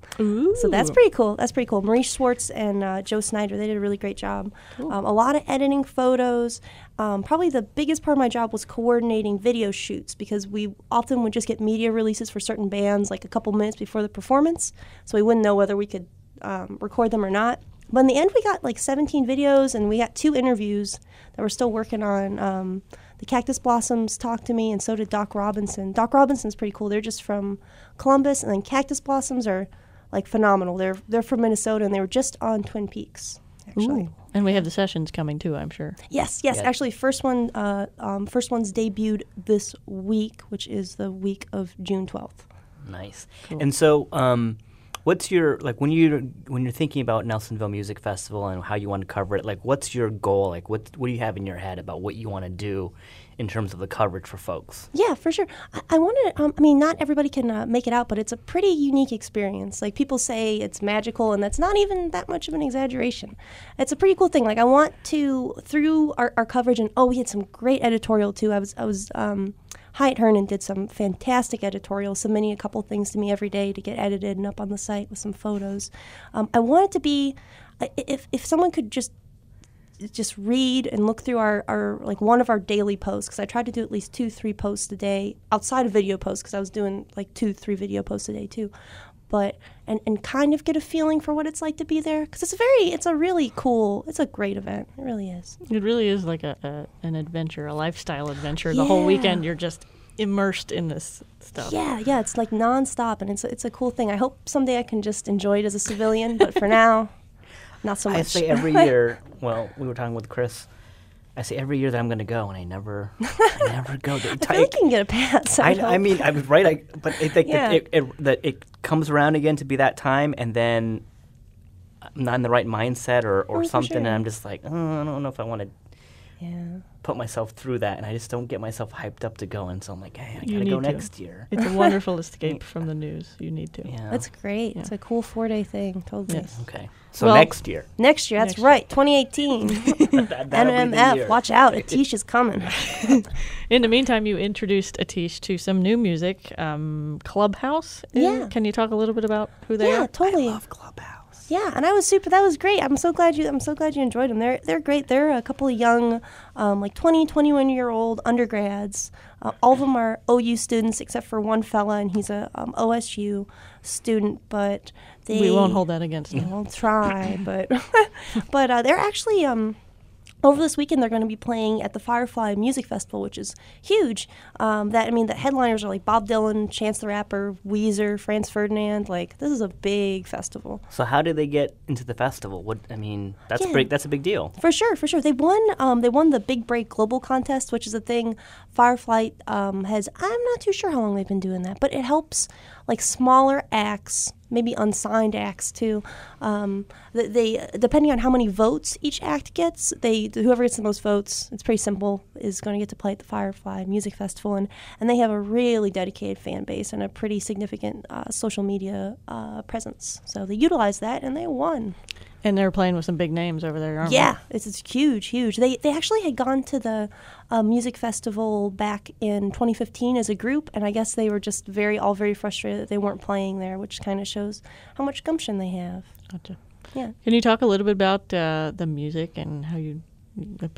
so that's pretty cool. That's pretty cool. Marie Schwartz and uh, Joe Snyder they did a really great job. Um, a lot of editing photos. Um, probably the biggest part of my job was coordinating video shoots because we often would just get media releases for certain bands like a couple minutes before the performance, so we wouldn't know whether we could um, record them or not. But in the end, we got like 17 videos and we got two interviews that we're still working on. Um, the Cactus Blossoms talked to me, and so did Doc Robinson. Doc Robinson's pretty cool. They're just from Columbus, and then Cactus Blossoms are like phenomenal. They're they're from Minnesota, and they were just on Twin Peaks. Actually, Ooh. And we have the sessions coming too. I'm sure. yes, yes. Yeah. Actually, first one, uh, um, first one's debuted this week, which is the week of June 12th. Nice. And so, um, what's your like when you when you're thinking about Nelsonville Music Festival and how you want to cover it? Like, what's your goal? Like, what what do you have in your head about what you want to do in terms of the coverage for folks? Yeah, for sure. I, I want to. Um, I mean, not everybody can uh, make it out, but it's a pretty unique experience. Like people say, it's magical, and that's not even that much of an exaggeration. It's a pretty cool thing. Like I want to through our, our coverage, and oh, we had some great editorial too. I was I was. Um, Hyatt Hernan did some fantastic editorial, submitting a couple things to me every day to get edited and up on the site with some photos. Um, I wanted to be, if if someone could just just read and look through our, our like one of our daily posts because I tried to do at least two three posts a day outside of video posts because I was doing like two three video posts a day too, but and and kind of get a feeling for what it's like to be there because it's a very it's a really cool it's a great event it really is It really is like a, a an adventure, a lifestyle adventure. The whole weekend, you're just immersed in this stuff. yeah yeah it's like nonstop and it's a, it's a cool thing I hope someday I can just enjoy it as a civilian but for now not so much I say every year. well, we were talking with Chris. I say every year that I'm going to go, and I never, I never go. The I feel like you can get a pass I, I, I mean, I was right. I, but Yeah. it, it, that it comes around again to be that time, and then I'm not in the right mindset or, or Oh, something, and. I'm just like, oh, I don't know if I want to yeah put myself through that, and I just don't get myself hyped up to go. And so I'm like, hey, I You gotta go to. next year. It's a wonderful escape from the news. You need to. Yeah. that's great it's a cool four day thing totally Yes. okay. So Well- next year, Next year, that's Next year. right, 2018. that, that'll be the NMF, watch out, Atish is coming. In the meantime, you introduced Atish to some new music, um, Clubhouse. Yeah. Can you talk a little bit about who they yeah, are? Yeah, totally. Love Clubhouse. Yeah, and I was super. That was great. I'm so glad you. I'm so glad you enjoyed them. They're they're great. They're a couple of young, um, like 20, 21 year old undergrads. Uh, all of them are OU students except for one fella, and he's a um, OSU student. But they We won't hold that against them we won't try, but but uh, they're actually um, over this weekend they're going to be playing at the Firefly Music Festival, which is huge. Um, that I mean, the headliners are like Bob Dylan, Chance the Rapper, Weezer, Franz Ferdinand. Like this is a big festival. So how did they get into the festival? What I mean, that's Yeah. big. That's a big deal. For sure, for sure. They won. Um, they won the Big Break Global Contest, which is a thing Firefly um, has. I'm not too sure how long they've been doing that, but it helps like smaller acts, maybe unsigned acts too. Um, they depending on how many votes each act gets, they whoever gets the most votes. It's pretty simple. Is going to get to play at the Firefly Music Festival, and and they have a really dedicated fan base and a pretty significant uh, social media uh, presence. So they utilized that, and they won. And they're playing with some big names over there, aren't Yeah, it's, it's huge, huge. They they actually had gone to the uh, music festival back in 2015 as a group, and I guess they were just very all very frustrated that they weren't playing there, which kind of shows how much gumption they have. Gotcha. Yeah. Can you talk a little bit about uh, the music and how you?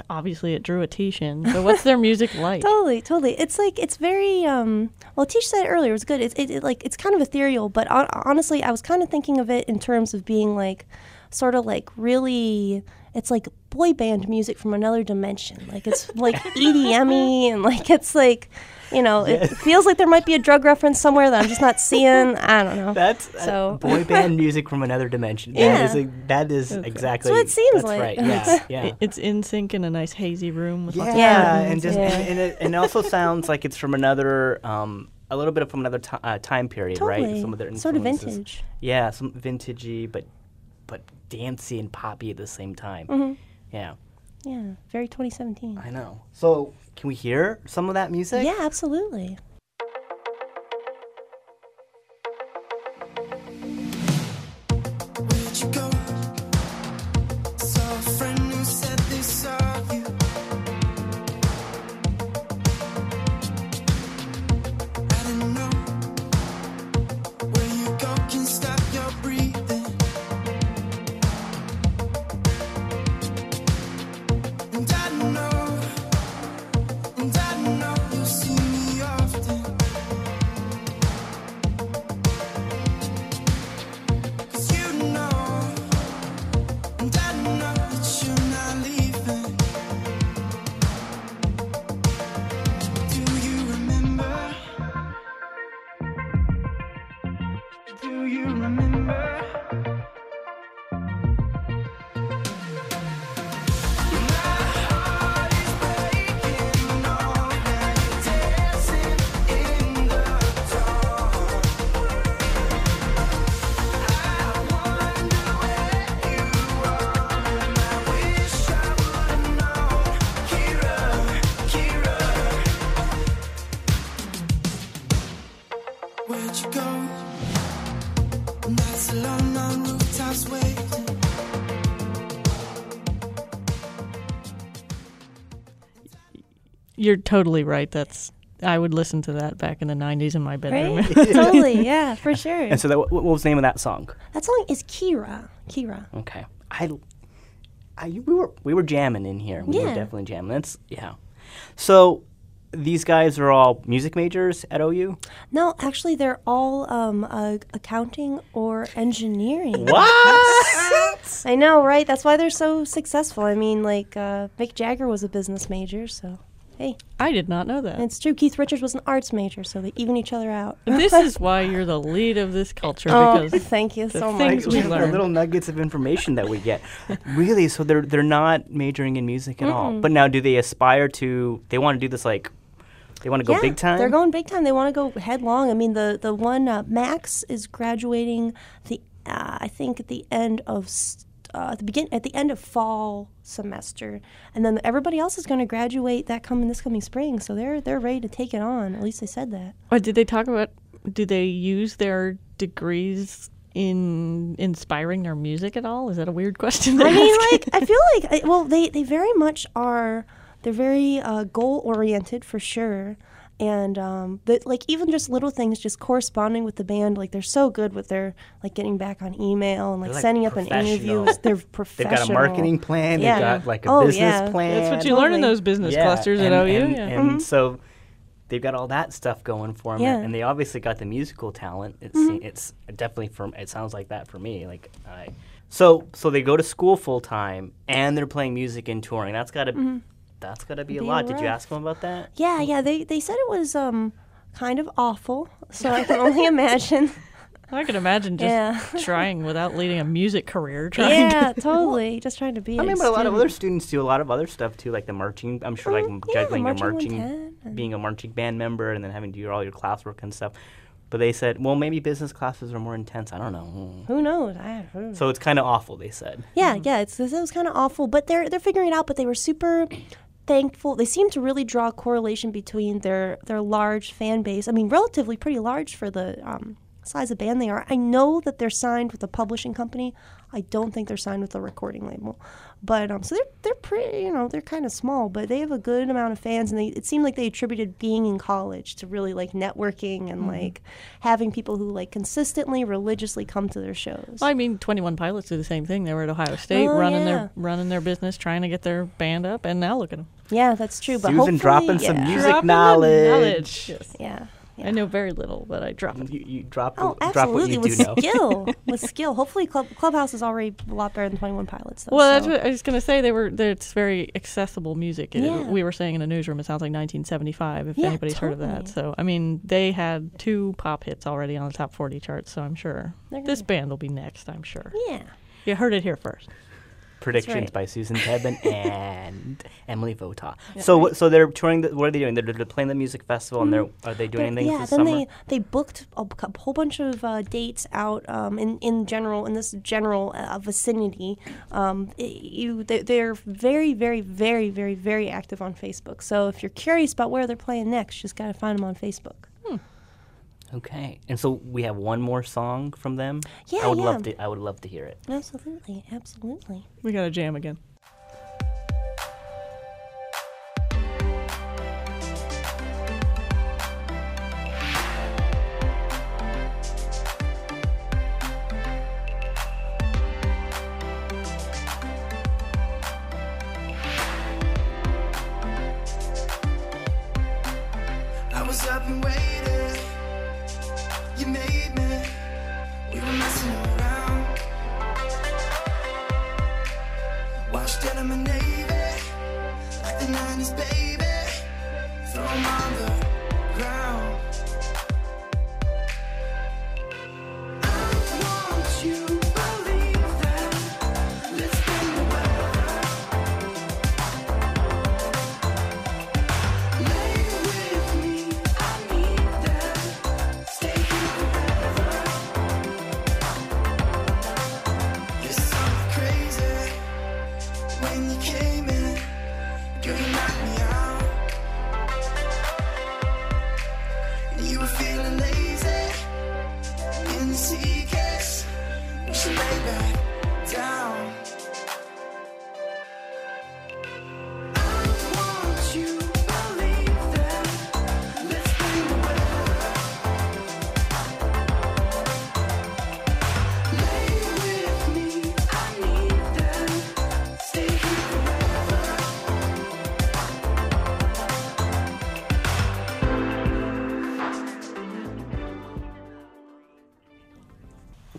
Obviously, it drew a Tishan. So, what's their music like? Totally, totally. It's like it's very um. Well, Tish said it earlier. It was good. It's it, it like it's kind of ethereal, but hon- honestly, I was kind of thinking of it in terms of being like, sort of like really. It's like boy band music from another dimension. Like it's like EDM and like it's like, you know, it feels like there might be a drug reference somewhere that I'm just not seeing. I don't know. That's uh, so boy band music from another dimension. Yeah. That is, a, that is exactly. So it seems that's like. right. Yeah, yeah. It's NSYNC in a nice hazy room with Yeah, lots of Yeah. and just Yeah. and, and, it, and it also sounds like it's from another, um, a little bit of from another ti uh, time period, right? Totally. Some of their Sort of influences. vintage. Yeah, some vintagey, but but dancey and poppy at the same time. Mhm. Yeah, Yeah, very 2017. I know. So can we hear some of that music? Yeah, absolutely. You're totally right. That's I would listen to that back in the '90s in my bedroom. Right? totally, yeah, for sure. And so that, what, what was the name of that song? that song is Kira. Kira. Okay, I, I we were we were jamming in here. We were Yeah. definitely jamming. That's yeah. So these guys are all music majors at OU. No, actually, they're all um, uh, accounting or engineering. What? I know, right? That's why they're so successful. I mean, like uh, Mick Jagger was a business major, so hey, I did not know and that. it's true. Keith Richards was an arts major, so they even each other out. this is why you're the lead of this culture oh, because thank you the so things much. we the little nuggets of information that we get. really? So they're they're not majoring in music at all. But now, do they aspire to? They want to do this like. They want to go yeah, big time. They're going big time. They want to go headlong. I mean, the the one uh, Max is graduating the uh, I think at the end of s- uh, at the begin at the end of fall semester, and then everybody else is going to graduate that coming this coming spring. So they're they're ready to take it on. At least they said that. Or did they talk about? Do they use their degrees in inspiring their music at all? Is that a weird question? I mean, like I feel like I- well, they they very much are. They're very uh, goal oriented for sure, and um, that like even just little things, just corresponding with the band. Like they're so good with their like getting back on email and like, They're, like, setting up an interview. professional. They're professional. They've got a marketing plan. Yeah. They've got like a Oh, business yeah. plan. That's what you learn in those business Yeah, clusters and, at OU. And, yeah. and so they've got all that stuff going for them, Yeah. and they obviously got the musical talent. It's Mm-hmm. it's definitely from. It sounds like that for me. Like I, so so they go to school full time and they're playing music and touring. That's got to that's got to be a Mm-hmm. Be lot. Did you ask them about that? Yeah, yeah. They they said it was um kind of awful. So I can only imagine. I can imagine just Yeah. trying without leading a music career. Trying yeah, to totally. Just trying to be. I mean, but a lot of other students do a lot of other stuff too, like the marching. I'm sure, like Mm, m- yeah, juggling marching a marching, and- being a marching band member, and then having to do all your classwork and stuff. But they said, well, maybe business classes are more intense. I don't know. Who knows? I, who So it's kind of awful. They said. Yeah, yeah, it's it was kind of awful, but they're they're figuring it out. But they were super thankful. They seem to really draw a correlation between their their large fan base. I mean, relatively pretty large for the um, size of band they are. I know that they're signed with a publishing company. I don't think they're signed with a recording label. But um, so they're they're pretty, you know, they're kind of small, but they have a good amount of fans, and they it seemed like they attributed being in college to really like networking and Mhm. like having people who like consistently religiously come to their shows. I mean, Twenty One Pilots do the same thing. They were at Ohio State, Oh, running yeah. their running their business, trying to get their band up, and now look at them. Yeah, that's true. But Susan hopefully, dropping some music Dropping knowledge. knowledge. Yes. Yeah. I know very little, but I drop it. You, you drop, Oh, drop what absolutely, you with do know. skill, with skill. Hopefully, Club, Clubhouse is already a lot better than Twenty One Pilots. Though, Well, that's so- what I was going to say. They were. they're- It's very accessible music. It- Yeah. we were saying in the newsroom, it sounds like 1975. If Yeah, anybody's heard of that, so I mean, they had two pop hits already on the top 40 charts. So I'm sure They're this band will be next. I'm sure. Yeah. You heard it here first. Predictions right. by Susan Tebben and Emily Vota. Yeah. so, what- so they're touring. The, what are they doing? They're, they're playing the music festival, and they're are they doing But anything yeah, for then summer? they they booked a whole bunch of uh, dates out um, in in general in this general uh, vicinity. Um, i you they're very very very very very active on Facebook. So if you're curious about where they're playing next, just gotta find them on Facebook. Okay, and so we have one more song from them. Yeah, I would yeah. love to. I would love to hear it. Absolutely, absolutely. We got to jam again.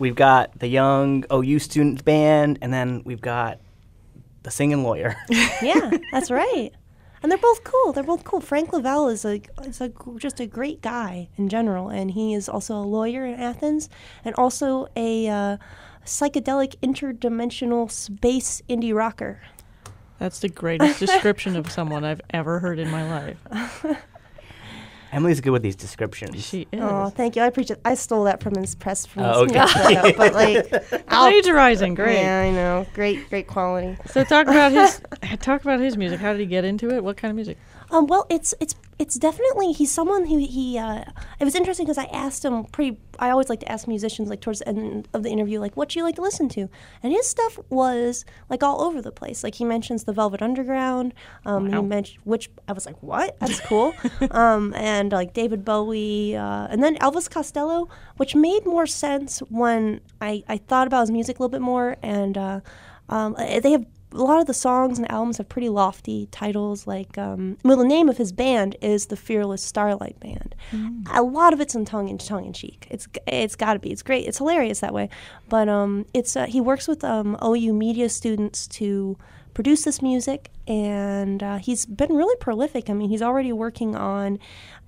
We've got the young OU student band, and then we've got the singing lawyer. yeah, that's right. And they're both cool. They're both cool. Frank Lavelle is a is a g- just a great guy in general, and he is also a lawyer in Athens, and also a uh, psychedelic interdimensional space indie rocker. That's the greatest description of someone I've ever heard in my life. Emily's good with these descriptions. She is. Oh, thank you. I appreciate. I stole that from his press from Oh, his okay. note, but like I'll- Plagiarizing, great. Yeah, I know. Great, great quality. So talk about his talk about his music. How did he get into it? What kind of music? Um, well, it's it's it's definitely he's someone who he. Uh, it was interesting because I asked him pretty. I always like to ask musicians like towards the end of the interview, like what do you like to listen to, and his stuff was like all over the place. Like he mentions the Velvet Underground. Um, Wow. He mentioned which I was like, what? That's cool. um, and like David Bowie, uh, and then Elvis Costello, which made more sense when I I thought about his music a little bit more, and uh, um, uh, they have a lot of the songs and albums have pretty lofty titles. Like, um, well, the name of his band is the Fearless Starlight Band. A lot of it's in tongue in tongue in cheek. It's it's got to be. It's great. It's hilarious that way. But um, it's uh, he works with um, OU media students to produce this music, and uh, he's been really prolific. I mean, he's already working on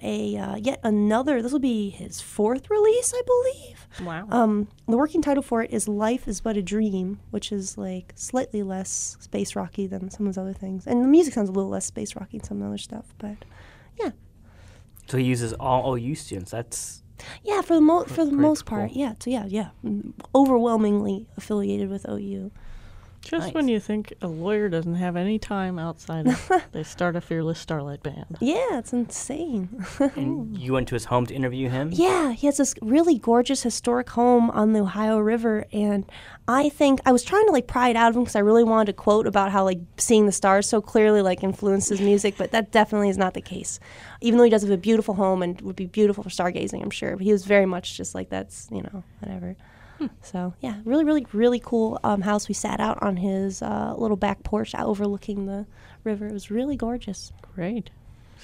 a uh, yet another. This will be his fourth release, I believe. Wow. Um, the working title for it is "Life Is But a Dream," which is like slightly less space rocky than some of his other things, and the music sounds a little less space rocky than some of the other stuff. But yeah. So he uses all OU students. That's yeah, for the mo- for the pretty most part, yeah, so yeah, yeah, mm, overwhelmingly affiliated with OU. Just Nice. when you think a lawyer doesn't have any time outside of, they start a Fearless Starlight band. Yeah, it's insane. And you went to his home to interview him? Yeah, he has this really gorgeous historic home on the Ohio River, and I think I was trying to like pry it out of him because I really wanted to quote about how like seeing the stars so clearly like influences music, but that definitely is not the case. Even though he does have a beautiful home and would be beautiful for stargazing, I'm sure, but he was very much just like that's you know whatever. So yeah, really, really, really cool um, house. We sat out on his uh, little back porch overlooking the river. It was really gorgeous. Great.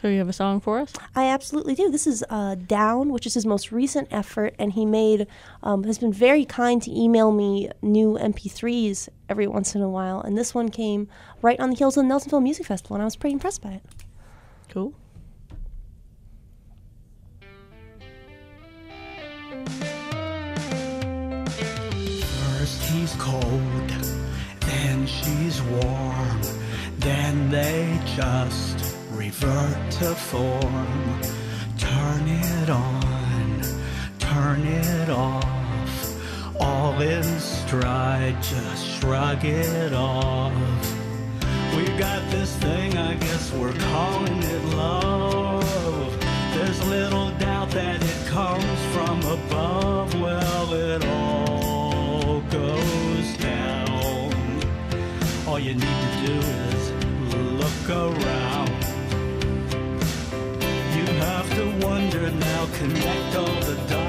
So you have a song for us? I absolutely do. This is uh, Down, which is his most recent effort, and he made um, has been very kind to email me new MP3s every once in a while. And this one came right on the heels of the Nelsonville Music Festival, and I was pretty impressed by it. Cool. He's cold, then she's warm, then they just revert to form. Turn it on, turn it off, all in stride, just shrug it off. We got this thing, I guess we're calling it love. There's little doubt that it comes from above. Well, it all goes down. All you need to do is look around. You have to wonder now, connect all the dots.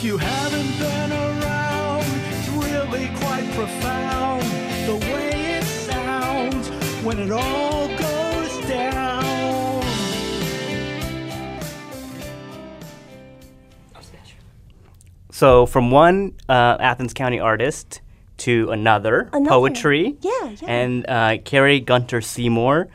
If you haven't been around, it's really quite profound. The way it sounds when it all goes down. So from one uh, Athens County artist to another, Another. poetry. Yeah, yeah. And uh, Kari Gunter Seymour,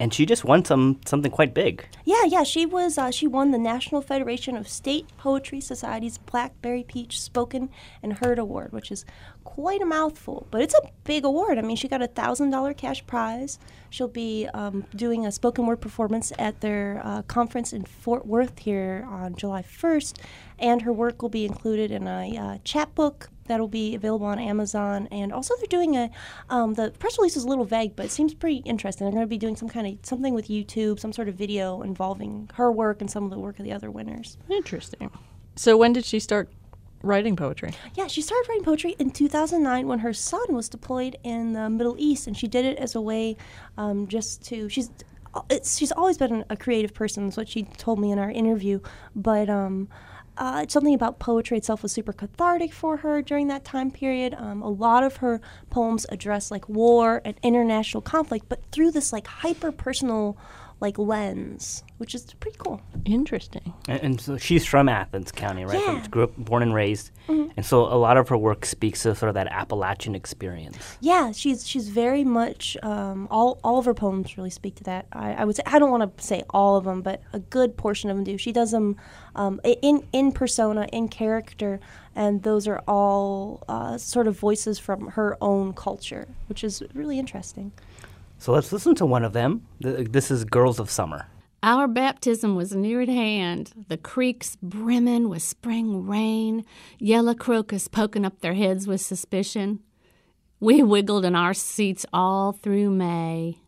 and she just won some something quite big. Yeah, yeah, she was. Uh, she won the National Federation of State Poetry Society's Blackberry Peach Spoken and Heard Award, which is quite a mouthful, but it's a big award. I mean, she got a thousand dollar cash prize. She'll be um, doing a spoken word performance at their uh, conference in Fort Worth here on July first, and her work will be included in a uh, chapbook that'll be available on Amazon. And also, they're doing a. Um, the press release is a little vague, but it seems pretty interesting. They're going to be doing some kind of something with YouTube, some sort of video involving her work and some of the work of the other winners. Interesting. So when did she start writing poetry? Yeah, she started writing poetry in 2009 when her son was deployed in the Middle East, and she did it as a way um, just to. She's it's, she's always been a creative person. Is what she told me in our interview, but. Um, uh, something about poetry itself was super cathartic for her during that time period. Um, a lot of her poems address like war and international conflict, but through this like hyper personal like lens, which is pretty cool. Interesting. And, and so she's from Athens County, right? Yeah. From, grew up, born and raised. Mhm. And so a lot of her work speaks of sort of that Appalachian experience. Yeah, she's she's very much um, all all of her poems really speak to that. I, I would say I don't want to say all of them, but a good portion of them do. She does them um, in in persona, in character, and those are all uh, sort of voices from her own culture, which is really interesting. So let's listen to one of them. This is Girls of Summer. Our baptism was near at hand, the creeks brimming with spring rain, yellow crocus poking up their heads with suspicion. We wiggled in our seats all through May.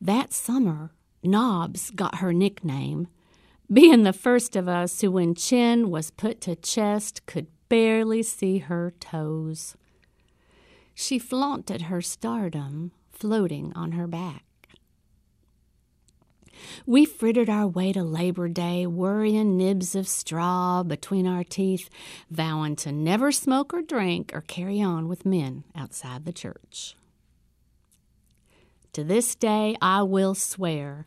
That summer, Knobs got her nickname, being the first of us who, when chin was put to chest, could barely see her toes. She flaunted her stardom floating on her back. We frittered our way to Labor Day, worrying nibs of straw between our teeth, vowing to never smoke or drink or carry on with men outside the church. To this day, I will swear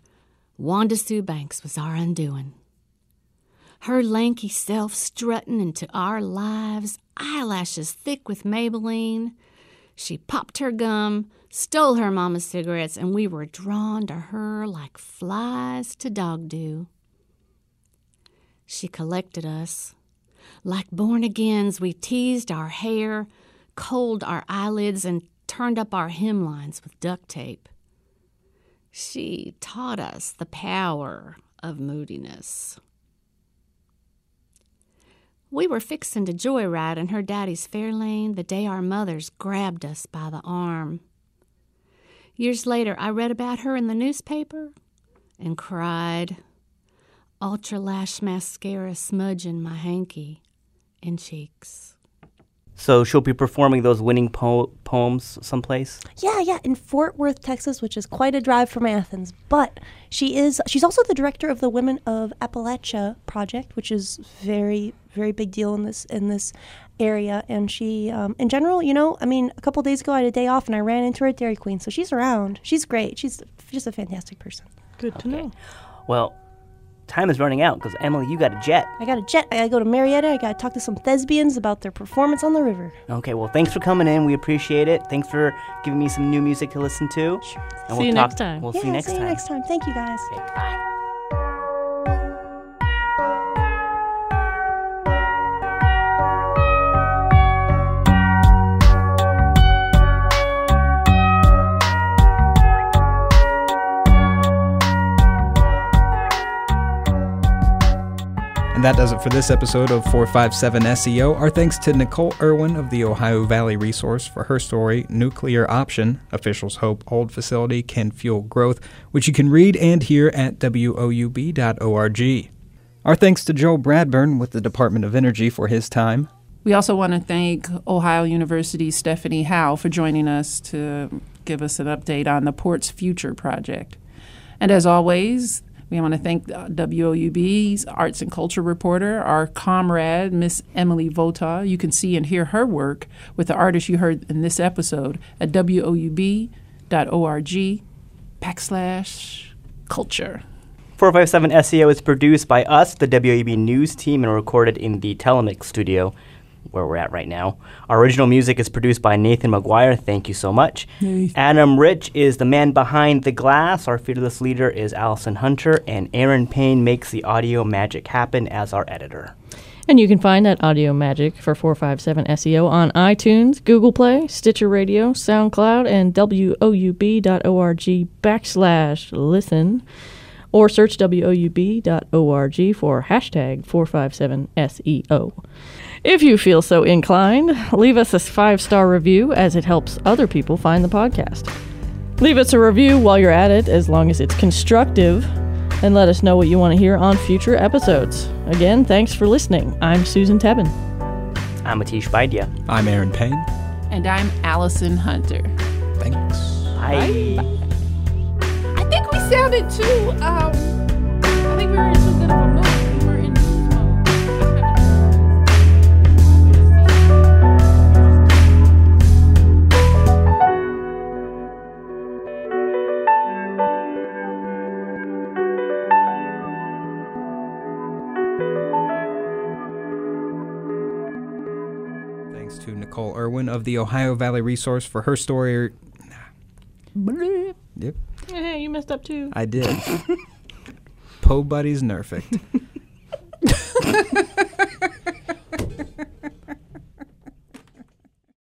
Wanda Sue Banks was our undoing. Her lanky self strutting into our lives, eyelashes thick with Maybelline. She popped her gum, stole her mama's cigarettes, and we were drawn to her like flies to dog dew. She collected us. Like born agains, we teased our hair, kohled our eyelids, and turned up our hemlines with duct tape. She taught us the power of moodiness. We were fixin' to joyride in her daddy's Fairlane the day our mothers grabbed us by the arm. Years later, I read about her in the newspaper and cried. Ultra lash mascara smudging my hanky and cheeks. So she'll be performing those winning po- poems someplace. Yeah, yeah, in Fort Worth, Texas, which is quite a drive from Athens. But she is she's also the director of the Women of Appalachia project, which is very very big deal in this in this area. And she, um, in general, you know, I mean, a couple days ago I had a day off and I ran into her at Dairy Queen, so she's around. She's great. She's just a fantastic person. Good to know. Well, time is running out because Emily, you got a jet. I got a jet. I gotta go to Marietta. I gotta talk to some thespians about their performance on the river. Okay, well, thanks for coming in. We appreciate it. Thanks for giving me some new music to listen to. Sure. And See you talk- next time. We'll yeah, see you next see time. you next time. Thank you guys. Okay, bye. And that does it for this episode of 457 SEO. Our thanks to Nicole Erwin of the Ohio Valley Resource for her story, Nuclear Option Officials Hope Old Facility Can Fuel Growth, which you can read and hear at woub.org. Our thanks to Joel Bradburne with the Department of Energy for his time. We also want to thank Ohio University Stephanie Howe for joining us to give us an update on the Port's Future project. And as always, we want to thank WOUB's arts and culture reporter, our comrade, Miss Emily Votaw. You can see and hear her work with the artists you heard in this episode at woub.org backslash culture. 457 SEO is produced by us, the WOUB News team, and recorded in the Telemix studio, where we're at right now. Our original music is produced by Nathan McGuire. Thank you so much. Adam Rich is the man behind the glass. Our fearless leader is Allison Hunter, and Aaron Payne makes the audio magic happen as our editor. And you can find that audio magic for 457 SEO on iTunes, Google Play, Stitcher Radio, SoundCloud, and woub.org backslash listen. Or search woub.org for hashtag 457SEO. If you feel so inclined, leave us a five star review as it helps other people find the podcast. Leave us a review while you're at it, as long as it's constructive, and let us know what you want to hear on future episodes. Again, thanks for listening. I'm Susan Tebben. I'm Atish Vaidya. I'm Aaron Payne. And I'm Allison Hunter. Thanks. Bye. I think we sounded too, um, I think we were in too good of a mood. Nicole Erwin of the Ohio Valley Resource for her story. Yep, Hey, you messed up too. I did. Po Buddy's Nerfect.